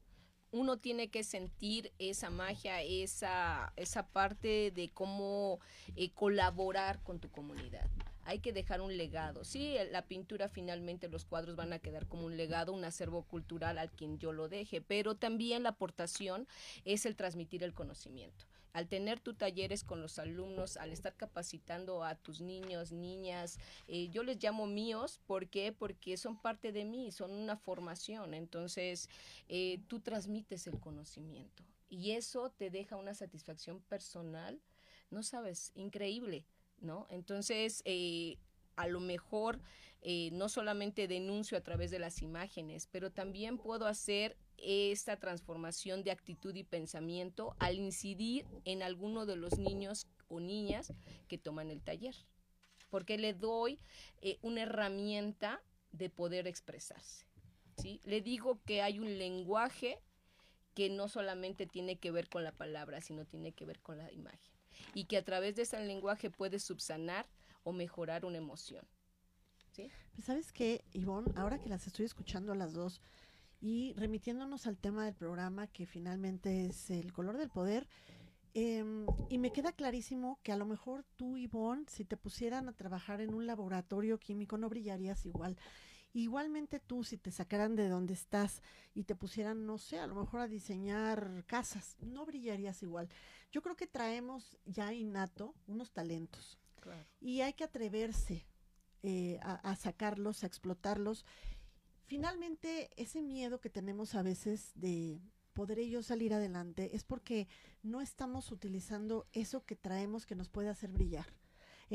S6: Uno tiene que sentir esa magia, esa, esa parte de cómo eh, colaborar con tu comunidad. Hay que dejar un legado. Sí, la pintura finalmente, los cuadros van a quedar como un legado, un acervo cultural al quien yo lo deje, pero también la aportación es el transmitir el conocimiento. Al tener tus talleres con los alumnos, al estar capacitando a tus niños, niñas, eh, yo les llamo míos, ¿por qué? Porque son parte de mí, son una formación, entonces eh, tú transmites el conocimiento y eso te deja una satisfacción personal, no sabes, increíble, ¿no? Entonces, eh, a lo mejor eh, no solamente denuncio a través de las imágenes, pero también puedo hacer esta transformación de actitud y pensamiento al incidir en alguno de los niños o niñas que toman el taller, porque le doy eh, una herramienta de poder expresarse. ¿sí? Le digo que hay un lenguaje que no solamente tiene que ver con la palabra, sino tiene que ver con la imagen. Y que a través de ese lenguaje puede subsanar o mejorar una emoción. ¿sí?
S2: Pues, ¿Sabes qué, Ivonne? Ahora que las estoy escuchando las dos y remitiéndonos al tema del programa que finalmente es el color del poder, em, y me queda clarísimo que a lo mejor tú, Ivonne, si te pusieran a trabajar en un laboratorio químico, no brillarías igual. Igualmente tú, si te sacaran de donde estás y te pusieran, no sé, a lo mejor a diseñar casas, no brillarías igual. Yo creo que traemos ya innato unos talentos y hay que atreverse eh, a, a sacarlos, a explotarlos. Finalmente, ese miedo que tenemos a veces de poder ellos salir adelante es porque no estamos utilizando eso que traemos que nos puede hacer brillar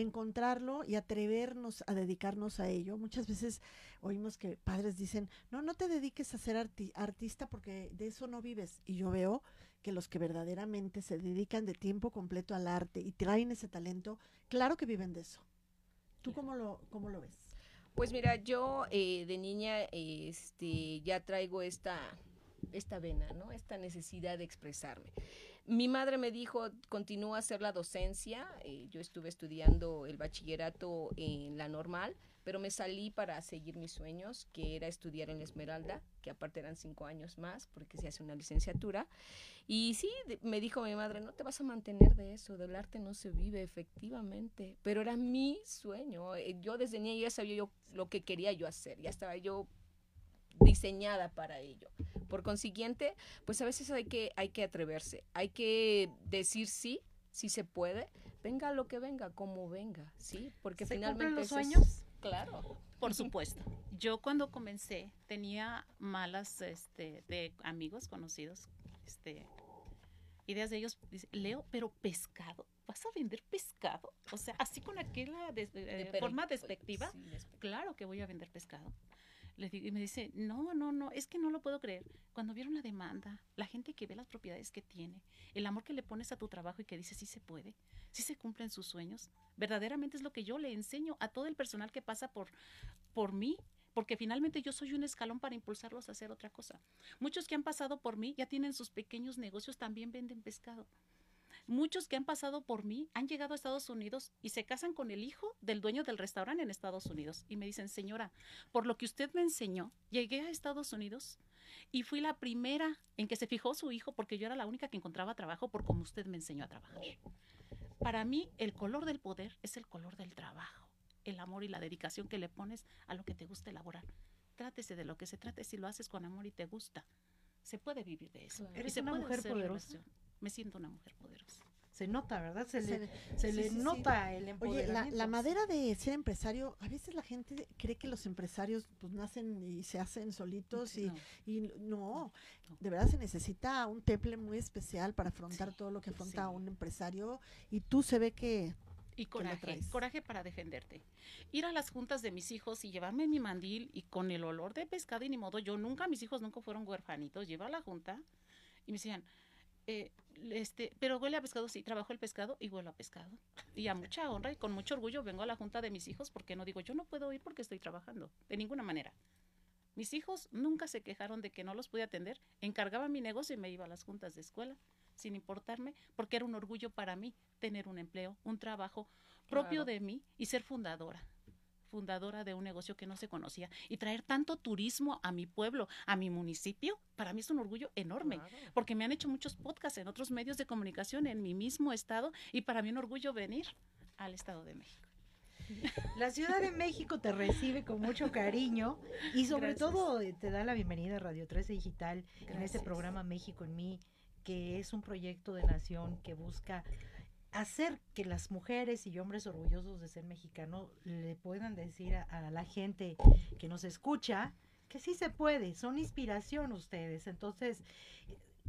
S2: encontrarlo y atrevernos a dedicarnos a ello. Muchas veces oímos que padres dicen, no, no te dediques a ser artista porque de eso no vives. Y yo veo que los que verdaderamente se dedican de tiempo completo al arte y traen ese talento, claro que viven de eso. ¿Tú cómo lo, cómo lo ves?
S6: Pues mira, yo eh, de niña este, ya traigo esta, esta vena, ¿no? Esta necesidad de expresarme. Mi madre me dijo, continúa a hacer la docencia. Eh, yo estuve estudiando el bachillerato en la normal, pero me salí para seguir mis sueños, que era estudiar en Esmeralda, que aparte eran cinco años más, porque se hace una licenciatura. Y sí, me dijo mi madre, no te vas a mantener de eso, del arte no se vive efectivamente, pero era mi sueño. Eh, yo desde niña ya sabía yo lo que quería yo hacer, ya estaba yo diseñada para ello. Por consiguiente, pues a veces hay que, hay que atreverse, hay que decir sí, si se puede, venga lo que venga, como venga, ¿sí? Porque finalmente...
S1: los sueños?
S6: Claro.
S7: Por supuesto. Yo cuando comencé tenía malas este, de amigos conocidos, este, ideas de ellos. Leo, pero pescado. ¿Vas a vender pescado? O sea, así con aquella de, forma despectiva. claro que voy a vender pescado y me dice, no, no, no, es que no lo puedo creer. Cuando vieron la demanda, la gente que ve las propiedades que tiene, el amor que le pones a tu trabajo y que dice, sí se puede, sí se cumplen sus sueños, verdaderamente es lo que yo le enseño a todo el personal que pasa por, por mí, porque finalmente yo soy un escalón para impulsarlos a hacer otra cosa. Muchos que han pasado por mí ya tienen sus pequeños negocios, también venden pescado. Muchos que han pasado por mí han llegado a Estados Unidos y se casan con el hijo del dueño del restaurante en Estados Unidos. Y me dicen, señora, por lo que usted me enseñó, llegué a Estados Unidos y fui la primera en que se fijó su hijo porque yo era la única que encontraba trabajo por como usted me enseñó a trabajar. Para mí, el color del poder es el color del trabajo, el amor y la dedicación que le pones a lo que te gusta elaborar. Trátese de lo que se trate si lo haces con amor y te gusta. Se puede vivir de eso.
S1: Eres una mujer poderosa
S7: me siento una mujer poderosa.
S1: Se nota, ¿verdad? Se, le, nota el empoderamiento.
S2: Oye, la, madera de ser empresario, a veces la gente cree que los empresarios pues nacen y se hacen solitos y, no. de verdad se necesita un temple muy especial para afrontar todo lo que afronta un empresario y tú se ve que
S7: y coraje, coraje para defenderte. Ir a las juntas de mis hijos y llevarme mi mandil y con el olor de pescado y ni modo, yo nunca, mis hijos nunca fueron huerfanitos, lleva a la junta y me decían, eh, este, pero huele a pescado, sí, trabajo el pescado y huelo a pescado. Y a mucha honra y con mucho orgullo vengo a la junta de mis hijos porque no digo, yo no puedo ir porque estoy trabajando, de ninguna manera. Mis hijos nunca se quejaron de que no los podía atender, encargaba mi negocio y me iba a las juntas de escuela, sin importarme, porque era un orgullo para mí tener un empleo, un trabajo propio de mí y ser fundadora fundadora de un negocio que no se conocía y traer tanto turismo a mi pueblo, a mi municipio, para mí es un orgullo enorme, porque me han hecho muchos podcasts en otros medios de comunicación en mi mismo estado y para mí un orgullo venir al Estado de México.
S1: La Ciudad de México te recibe con mucho cariño y sobre todo eh, te da la bienvenida a Radio 13 Digital en este programa México en mí, que es un proyecto de nación que busca hacer que las mujeres y hombres orgullosos de ser mexicano le puedan decir a, la gente que nos escucha que sí se puede, son inspiración ustedes. Entonces,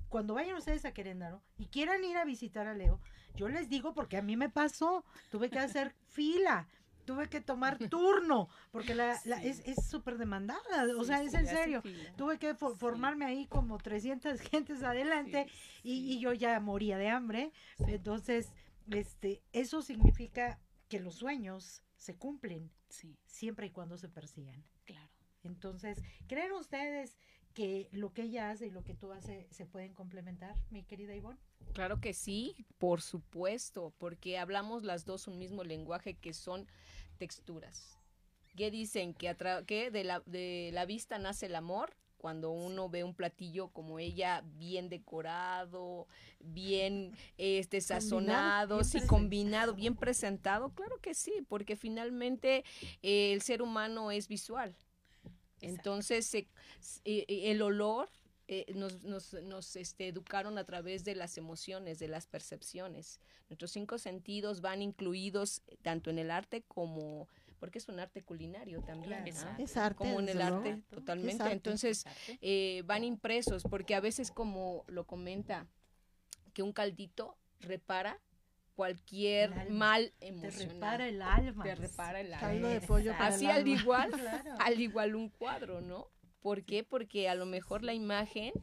S1: cuando vayan ustedes a Querétaro y quieran ir a visitar a Leo, yo les digo porque a mí me pasó, tuve que hacer <laughs> fila tuve que tomar <laughs> turno, porque la, la- es es súper demandada, o
S3: Sí,
S1: sea, es
S3: sí,
S1: en serio. Tuve que formarme ahí como 300 <laughs> gentes adelante y, y yo ya moría de hambre. Entonces, este, eso significa que los sueños se cumplen
S3: Sí,
S1: siempre y cuando se persigan.
S3: claro.
S1: Entonces, ¿creen ustedes que lo que ella hace y lo que tú haces se pueden complementar, mi querida Ivonne?
S6: Claro que sí, por supuesto, porque hablamos las dos un mismo lenguaje que son texturas. ¿Qué dicen? Que, que de, la, de la vista nace el amor. Cuando uno ve un platillo como ella, bien decorado, bien este sazonado,
S1: bien
S6: sí, combinado, bien presentado, claro que sí, porque finalmente eh, el ser humano es visual. Entonces, eh, eh, el olor eh, nos, nos, nos, este, educaron a través de las emociones, de las percepciones. Nuestros cinco sentidos van incluidos tanto en el arte como, porque es un arte culinario también,
S1: Claro.
S6: ¿ah?
S2: Es arte.
S6: como en el arte, totalmente.
S2: Arte.
S6: Entonces, eh, van impresos, porque a veces, como lo comenta, que un caldito repara cualquier mal
S1: Te
S6: emocional.
S1: repara el alma.
S6: Te repara el alma.
S2: Caldo de pollo para
S6: Así
S2: el
S6: al
S2: alma.
S6: igual, <laughs>
S1: Claro.
S6: al igual un cuadro, ¿no? ¿Por qué? Porque a lo mejor la imagen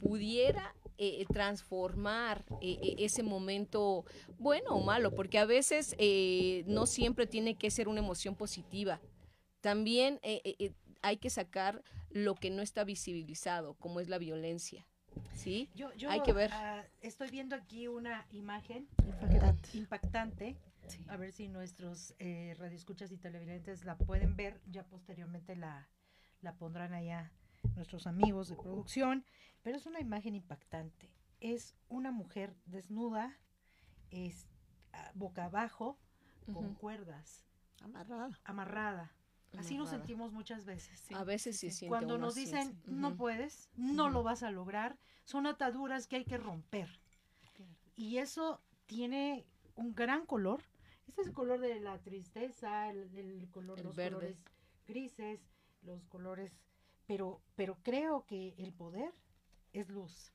S6: pudiera eh, transformar eh, eh, ese momento bueno o malo, porque a veces eh, no siempre tiene que ser una emoción positiva. También eh, eh, eh, hay que sacar lo que no está visibilizado, como es la violencia, ¿sí?
S1: Yo, yo,
S6: Hay que ver.
S1: ah, estoy viendo aquí una imagen
S2: Impactante.
S1: impactante.
S3: Sí.
S1: A ver si nuestros eh, radioescuchas y televidentes la pueden ver. Ya posteriormente la, la pondrán allá nuestros amigos de producción. Pero es una imagen impactante. Es una mujer desnuda, es ah, boca abajo, con cuerdas,
S2: Amarrada.
S1: amarrada. Así nos sentimos muchas veces.
S3: Sí,
S6: A veces sí,
S3: sí.
S1: Cuando nos dicen no puedes, no lo vas a lograr, son ataduras que hay que romper.
S3: Claro.
S1: Y eso tiene un gran color. Este es el color de la tristeza, el, el color,
S6: El
S1: los
S6: verde.
S1: colores grises, los colores, pero, pero creo que el poder es luz,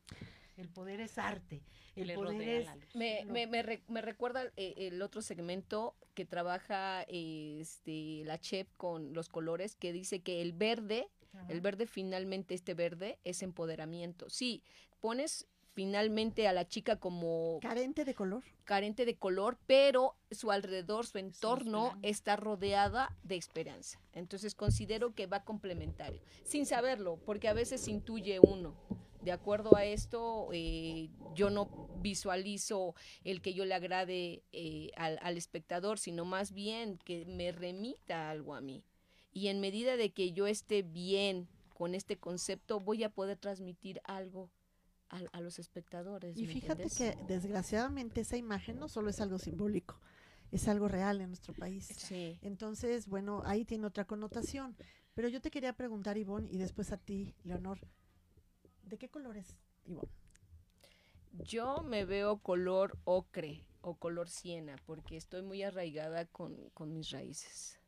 S1: el poder es arte, el
S3: Le
S1: poder es
S3: la luz.
S6: Me, me, me, re- me recuerda eh, el otro segmento que trabaja eh, este, la chef con los colores, que dice que el verde,
S1: Ajá.
S6: el verde finalmente, este verde es empoderamiento. Sí, pones finalmente a la chica como
S2: Carente de color.
S6: carente de color, pero su alrededor, su entorno está rodeada de esperanza. Entonces considero que va complementario, sin saberlo, porque a veces intuye uno. De acuerdo a esto, eh, yo no visualizo el que yo le agrade eh, al, al espectador, sino más bien que me remita algo a mí. Y en medida de que yo esté bien con este concepto, voy a poder transmitir algo a, a los espectadores.
S2: Y
S6: ¿me
S2: fíjate
S6: entiendes?
S2: que desgraciadamente esa imagen no solo es algo simbólico, es algo real en nuestro país.
S6: Sí.
S2: Entonces, bueno, ahí tiene otra connotación. Pero yo te quería preguntar, Ivonne, y después a ti, Leonor, ¿de qué color es Ivonne?
S6: Yo me veo color ocre o color siena porque estoy muy arraigada con, con mis raíces.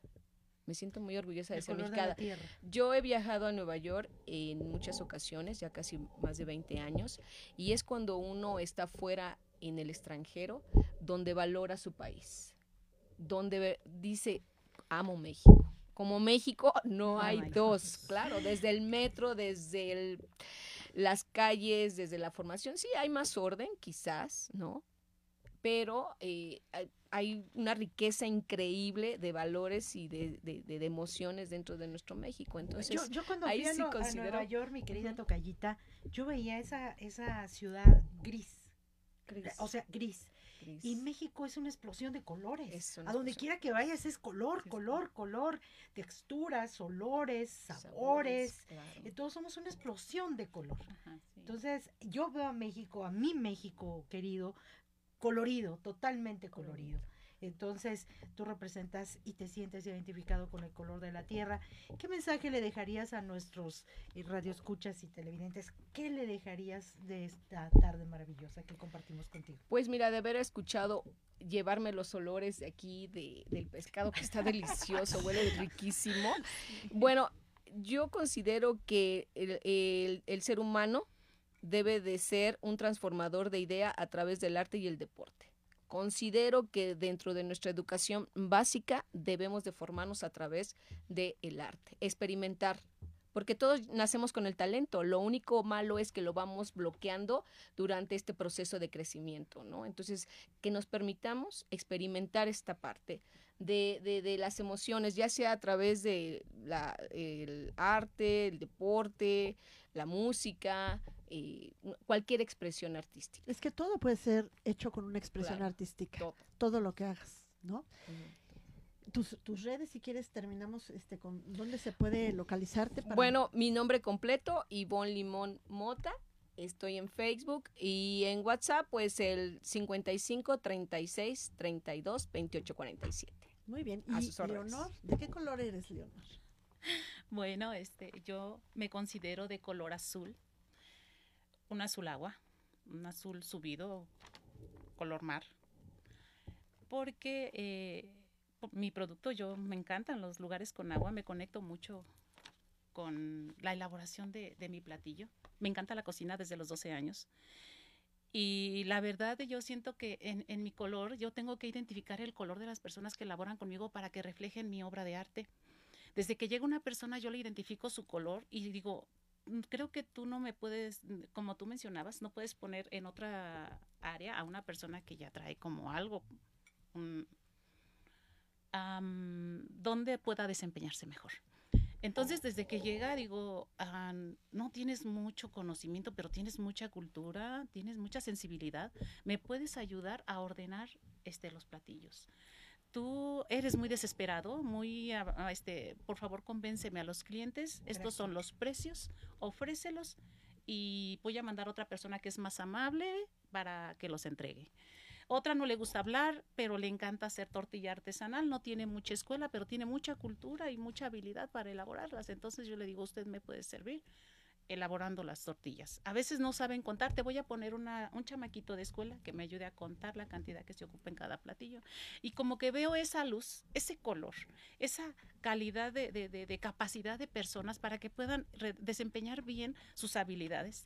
S6: Me siento muy orgullosa de
S1: el
S6: ser
S1: de
S6: mexicana. Yo he viajado a Nueva York en muchas ocasiones, ya casi más de 20 años, y es cuando uno está fuera en el extranjero donde valora su país, donde dice, amo México. Como México no
S3: No
S6: hay
S3: hay
S6: dos, claro, desde el metro, desde el- las calles, desde la formación, sí hay más orden, quizás, ¿no? Pero eh, hay- una riqueza increíble de valores y de, de- de- de emociones dentro de nuestro México. Entonces,
S1: yo, yo cuando
S6: ahí
S1: fui
S6: sí
S1: a
S6: considero-
S1: Nueva York, mi querida tocallita, yo veía esa, esa ciudad gris,
S6: gris,
S1: o sea, gris. Y México es una explosión de colores. A donde quiera que vayas es color, color, color, texturas, olores, sabores.
S6: claro.
S1: Eh, Todos somos una explosión de color.
S3: Ajá, sí.
S1: Entonces, yo veo a México, a mi México querido, colorido, totalmente colorido. Entonces, tú representas y te sientes identificado con el color de la tierra. ¿Qué mensaje le dejarías a nuestros eh, radioescuchas y televidentes? ¿Qué le dejarías de esta tarde maravillosa que compartimos contigo?
S6: Pues mira, de haber escuchado llevarme los olores de aquí de, del pescado que está delicioso, huele <laughs> riquísimo. Bueno, yo considero que el, el- el ser humano debe de ser un transformador de idea a través del arte y el deporte. Considero que dentro de nuestra educación básica debemos de formarnos a través del el arte, experimentar porque todos nacemos con el talento. Lo único malo es que lo vamos bloqueando durante este proceso de crecimiento, ¿no? Entonces, que nos permitamos experimentar esta parte de, de, de las emociones, ya sea a través de la, el arte, el deporte, la música, eh, cualquier expresión artística.
S2: Es que todo puede ser hecho con una expresión
S6: Claro,
S2: artística,
S6: todo.
S2: todo lo que hagas, ¿no? Tus, tus redes, si quieres, terminamos este con dónde se puede localizarte. para-
S6: Bueno, mi nombre completo, Ivonne Limón Mota. Estoy en Facebook y en WhatsApp, pues el 55 36 32 28 47.
S2: muy bien.
S6: a
S2: Y. Leonor, ¿de qué color eres, Leonor?
S7: Bueno, este, yo me considero de color azul, un azul agua, un azul subido, color mar, porque eh, mi producto, yo me encantan los lugares con agua, me conecto mucho con la elaboración de, mi platillo. Me encanta la cocina desde los 12 años. Y la verdad, yo siento que en, mi color, yo tengo que identificar el color de las personas que elaboran conmigo para que reflejen mi obra de arte. Desde que llega una persona, yo le identifico su color y digo, "Mm, creo que tú no me puedes, mm, como tú mencionabas, no puedes poner en otra área a una persona que ya trae como algo am, donde pueda desempeñarse mejor. Entonces, desde que llega, digo, ah, no tienes mucho conocimiento, pero tienes mucha cultura, tienes mucha sensibilidad. ¿Me puedes ayudar a ordenar este, los platillos? Tú eres muy desesperado, muy, ah, este, por favor, convénceme a los clientes. Estos son los precios, ofrécelos y voy a mandar a otra persona que es más amable para que los entregue. Otra no le gusta hablar, pero le encanta hacer tortilla artesanal. No tiene mucha escuela, pero tiene mucha cultura y mucha habilidad para elaborarlas. Entonces yo le digo, usted me puede servir elaborando las tortillas. A veces no saben contar. Te voy a poner una, un chamaquito de escuela que me ayude a contar la cantidad que se ocupa en cada platillo. Y como que veo esa luz, ese color, esa calidad de, de- de- capacidad de personas para que puedan desempeñar bien sus habilidades.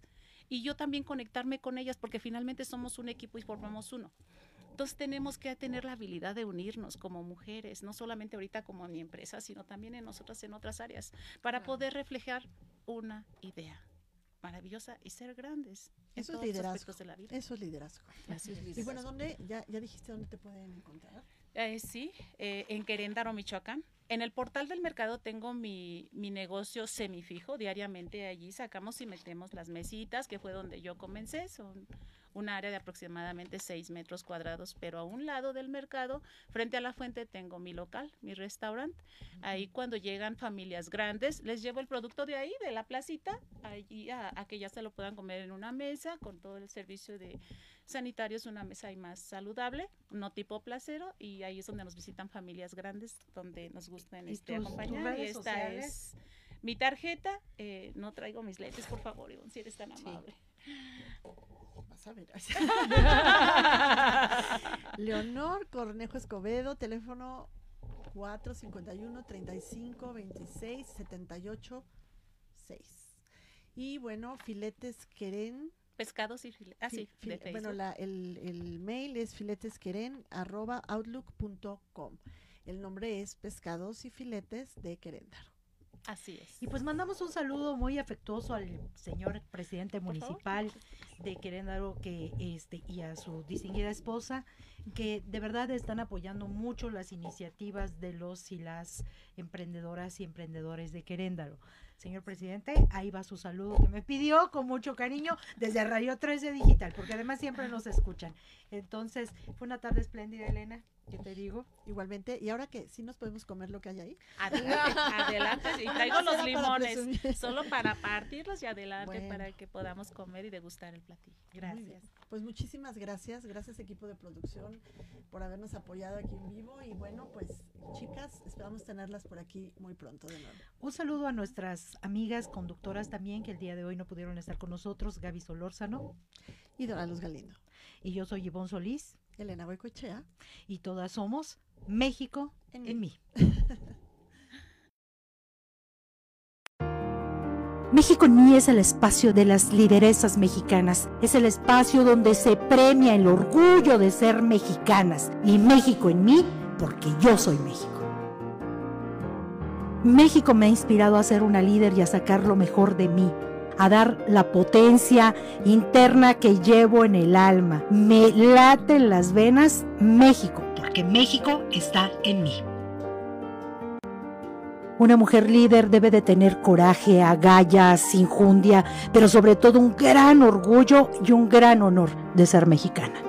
S7: Y yo también conectarme con ellas porque finalmente somos un equipo y formamos uno. Entonces tenemos que tener la habilidad de unirnos como mujeres, no solamente ahorita como en mi empresa, sino también en nosotras en otras áreas, para poder reflejar una idea maravillosa y ser grandes en
S2: Eso es
S7: todos
S2: liderazgo.
S7: aspectos de la vida.
S2: Eso es liderazgo.
S6: Así es,
S2: Y bueno, ¿dónde? Ya, ya dijiste dónde te pueden encontrar.
S7: Eh, sí, eh, en Queréndaro, Michoacán. En el portal del mercado tengo mi, mi negocio semifijo. Diariamente allí sacamos y metemos las mesitas, que fue donde yo comencé. Son un área de aproximadamente 6 metros cuadrados, pero a un lado del mercado, frente a la fuente, tengo mi local, mi restaurante. Ahí cuando llegan familias grandes, les llevo el producto de ahí, de la placita, allí a, a que ya se lo puedan comer en una mesa con todo el servicio de sanitarios, una mesa ahí más saludable, no tipo placero, y ahí es donde nos visitan familias grandes, donde nos gustan
S1: ¿Y
S7: este, acompañar. y esta
S1: sociales?
S7: es mi tarjeta. eh, no traigo mis lentes, por favor, Ivonne, si eres tan amable.
S2: Vas a ver. <laughs> Leonor Cornejo Escobedo, teléfono 451 35 26 78 6. Y bueno, filetes queren.
S7: Pescados y filetes. Ah, sí,
S2: fi-
S7: de
S2: bueno, la- el, el mail es filetesqueren arroba outlook.com. El nombre es Pescados y Filetes de Queréndaro.
S7: Así es.
S1: Y pues mandamos un saludo muy afectuoso al señor presidente municipal de Queréndaro que este y a su distinguida esposa que de verdad están apoyando mucho las iniciativas de los y las emprendedoras y emprendedores de Queréndaro. Señor presidente, ahí va su saludo que me pidió con mucho cariño desde Radio 13 Digital, porque además siempre nos escuchan. Entonces, fue una tarde espléndida, Elena, ¿qué te digo?
S2: Igualmente, y ahora que sí nos podemos comer lo que hay ahí. <laughs>
S7: Adelante, adelante. <laughs> Y traigo los
S2: para
S7: limones solo para partirlos y adelante
S2: Bueno.
S7: para que podamos comer y degustar el platillo. Gracias.
S2: Pues muchísimas gracias, gracias equipo de producción por habernos apoyado aquí en vivo y bueno, pues chicas, esperamos tenerlas por aquí muy pronto de nuevo.
S1: Un saludo a nuestras amigas conductoras también que el día de hoy no pudieron estar con nosotros, Gaby Solórzano
S2: Y Dora Luz Galindo,
S1: y yo soy Ivonne Solís
S2: Elena Boicochea,
S1: y todas somos México
S2: En
S1: en,
S2: mí.
S1: mí. <laughs> México en mí es el espacio de las lideresas mexicanas, es el espacio donde se premia el orgullo de ser mexicanas y México en mí porque yo soy México. México me ha inspirado a ser una líder y a sacar lo mejor de mí, a dar la potencia interna que llevo en el alma. Me late en las venas México, porque México está en mí. Una mujer líder debe de tener coraje, agallas, injundia, pero sobre todo un gran orgullo y un gran honor de ser mexicana.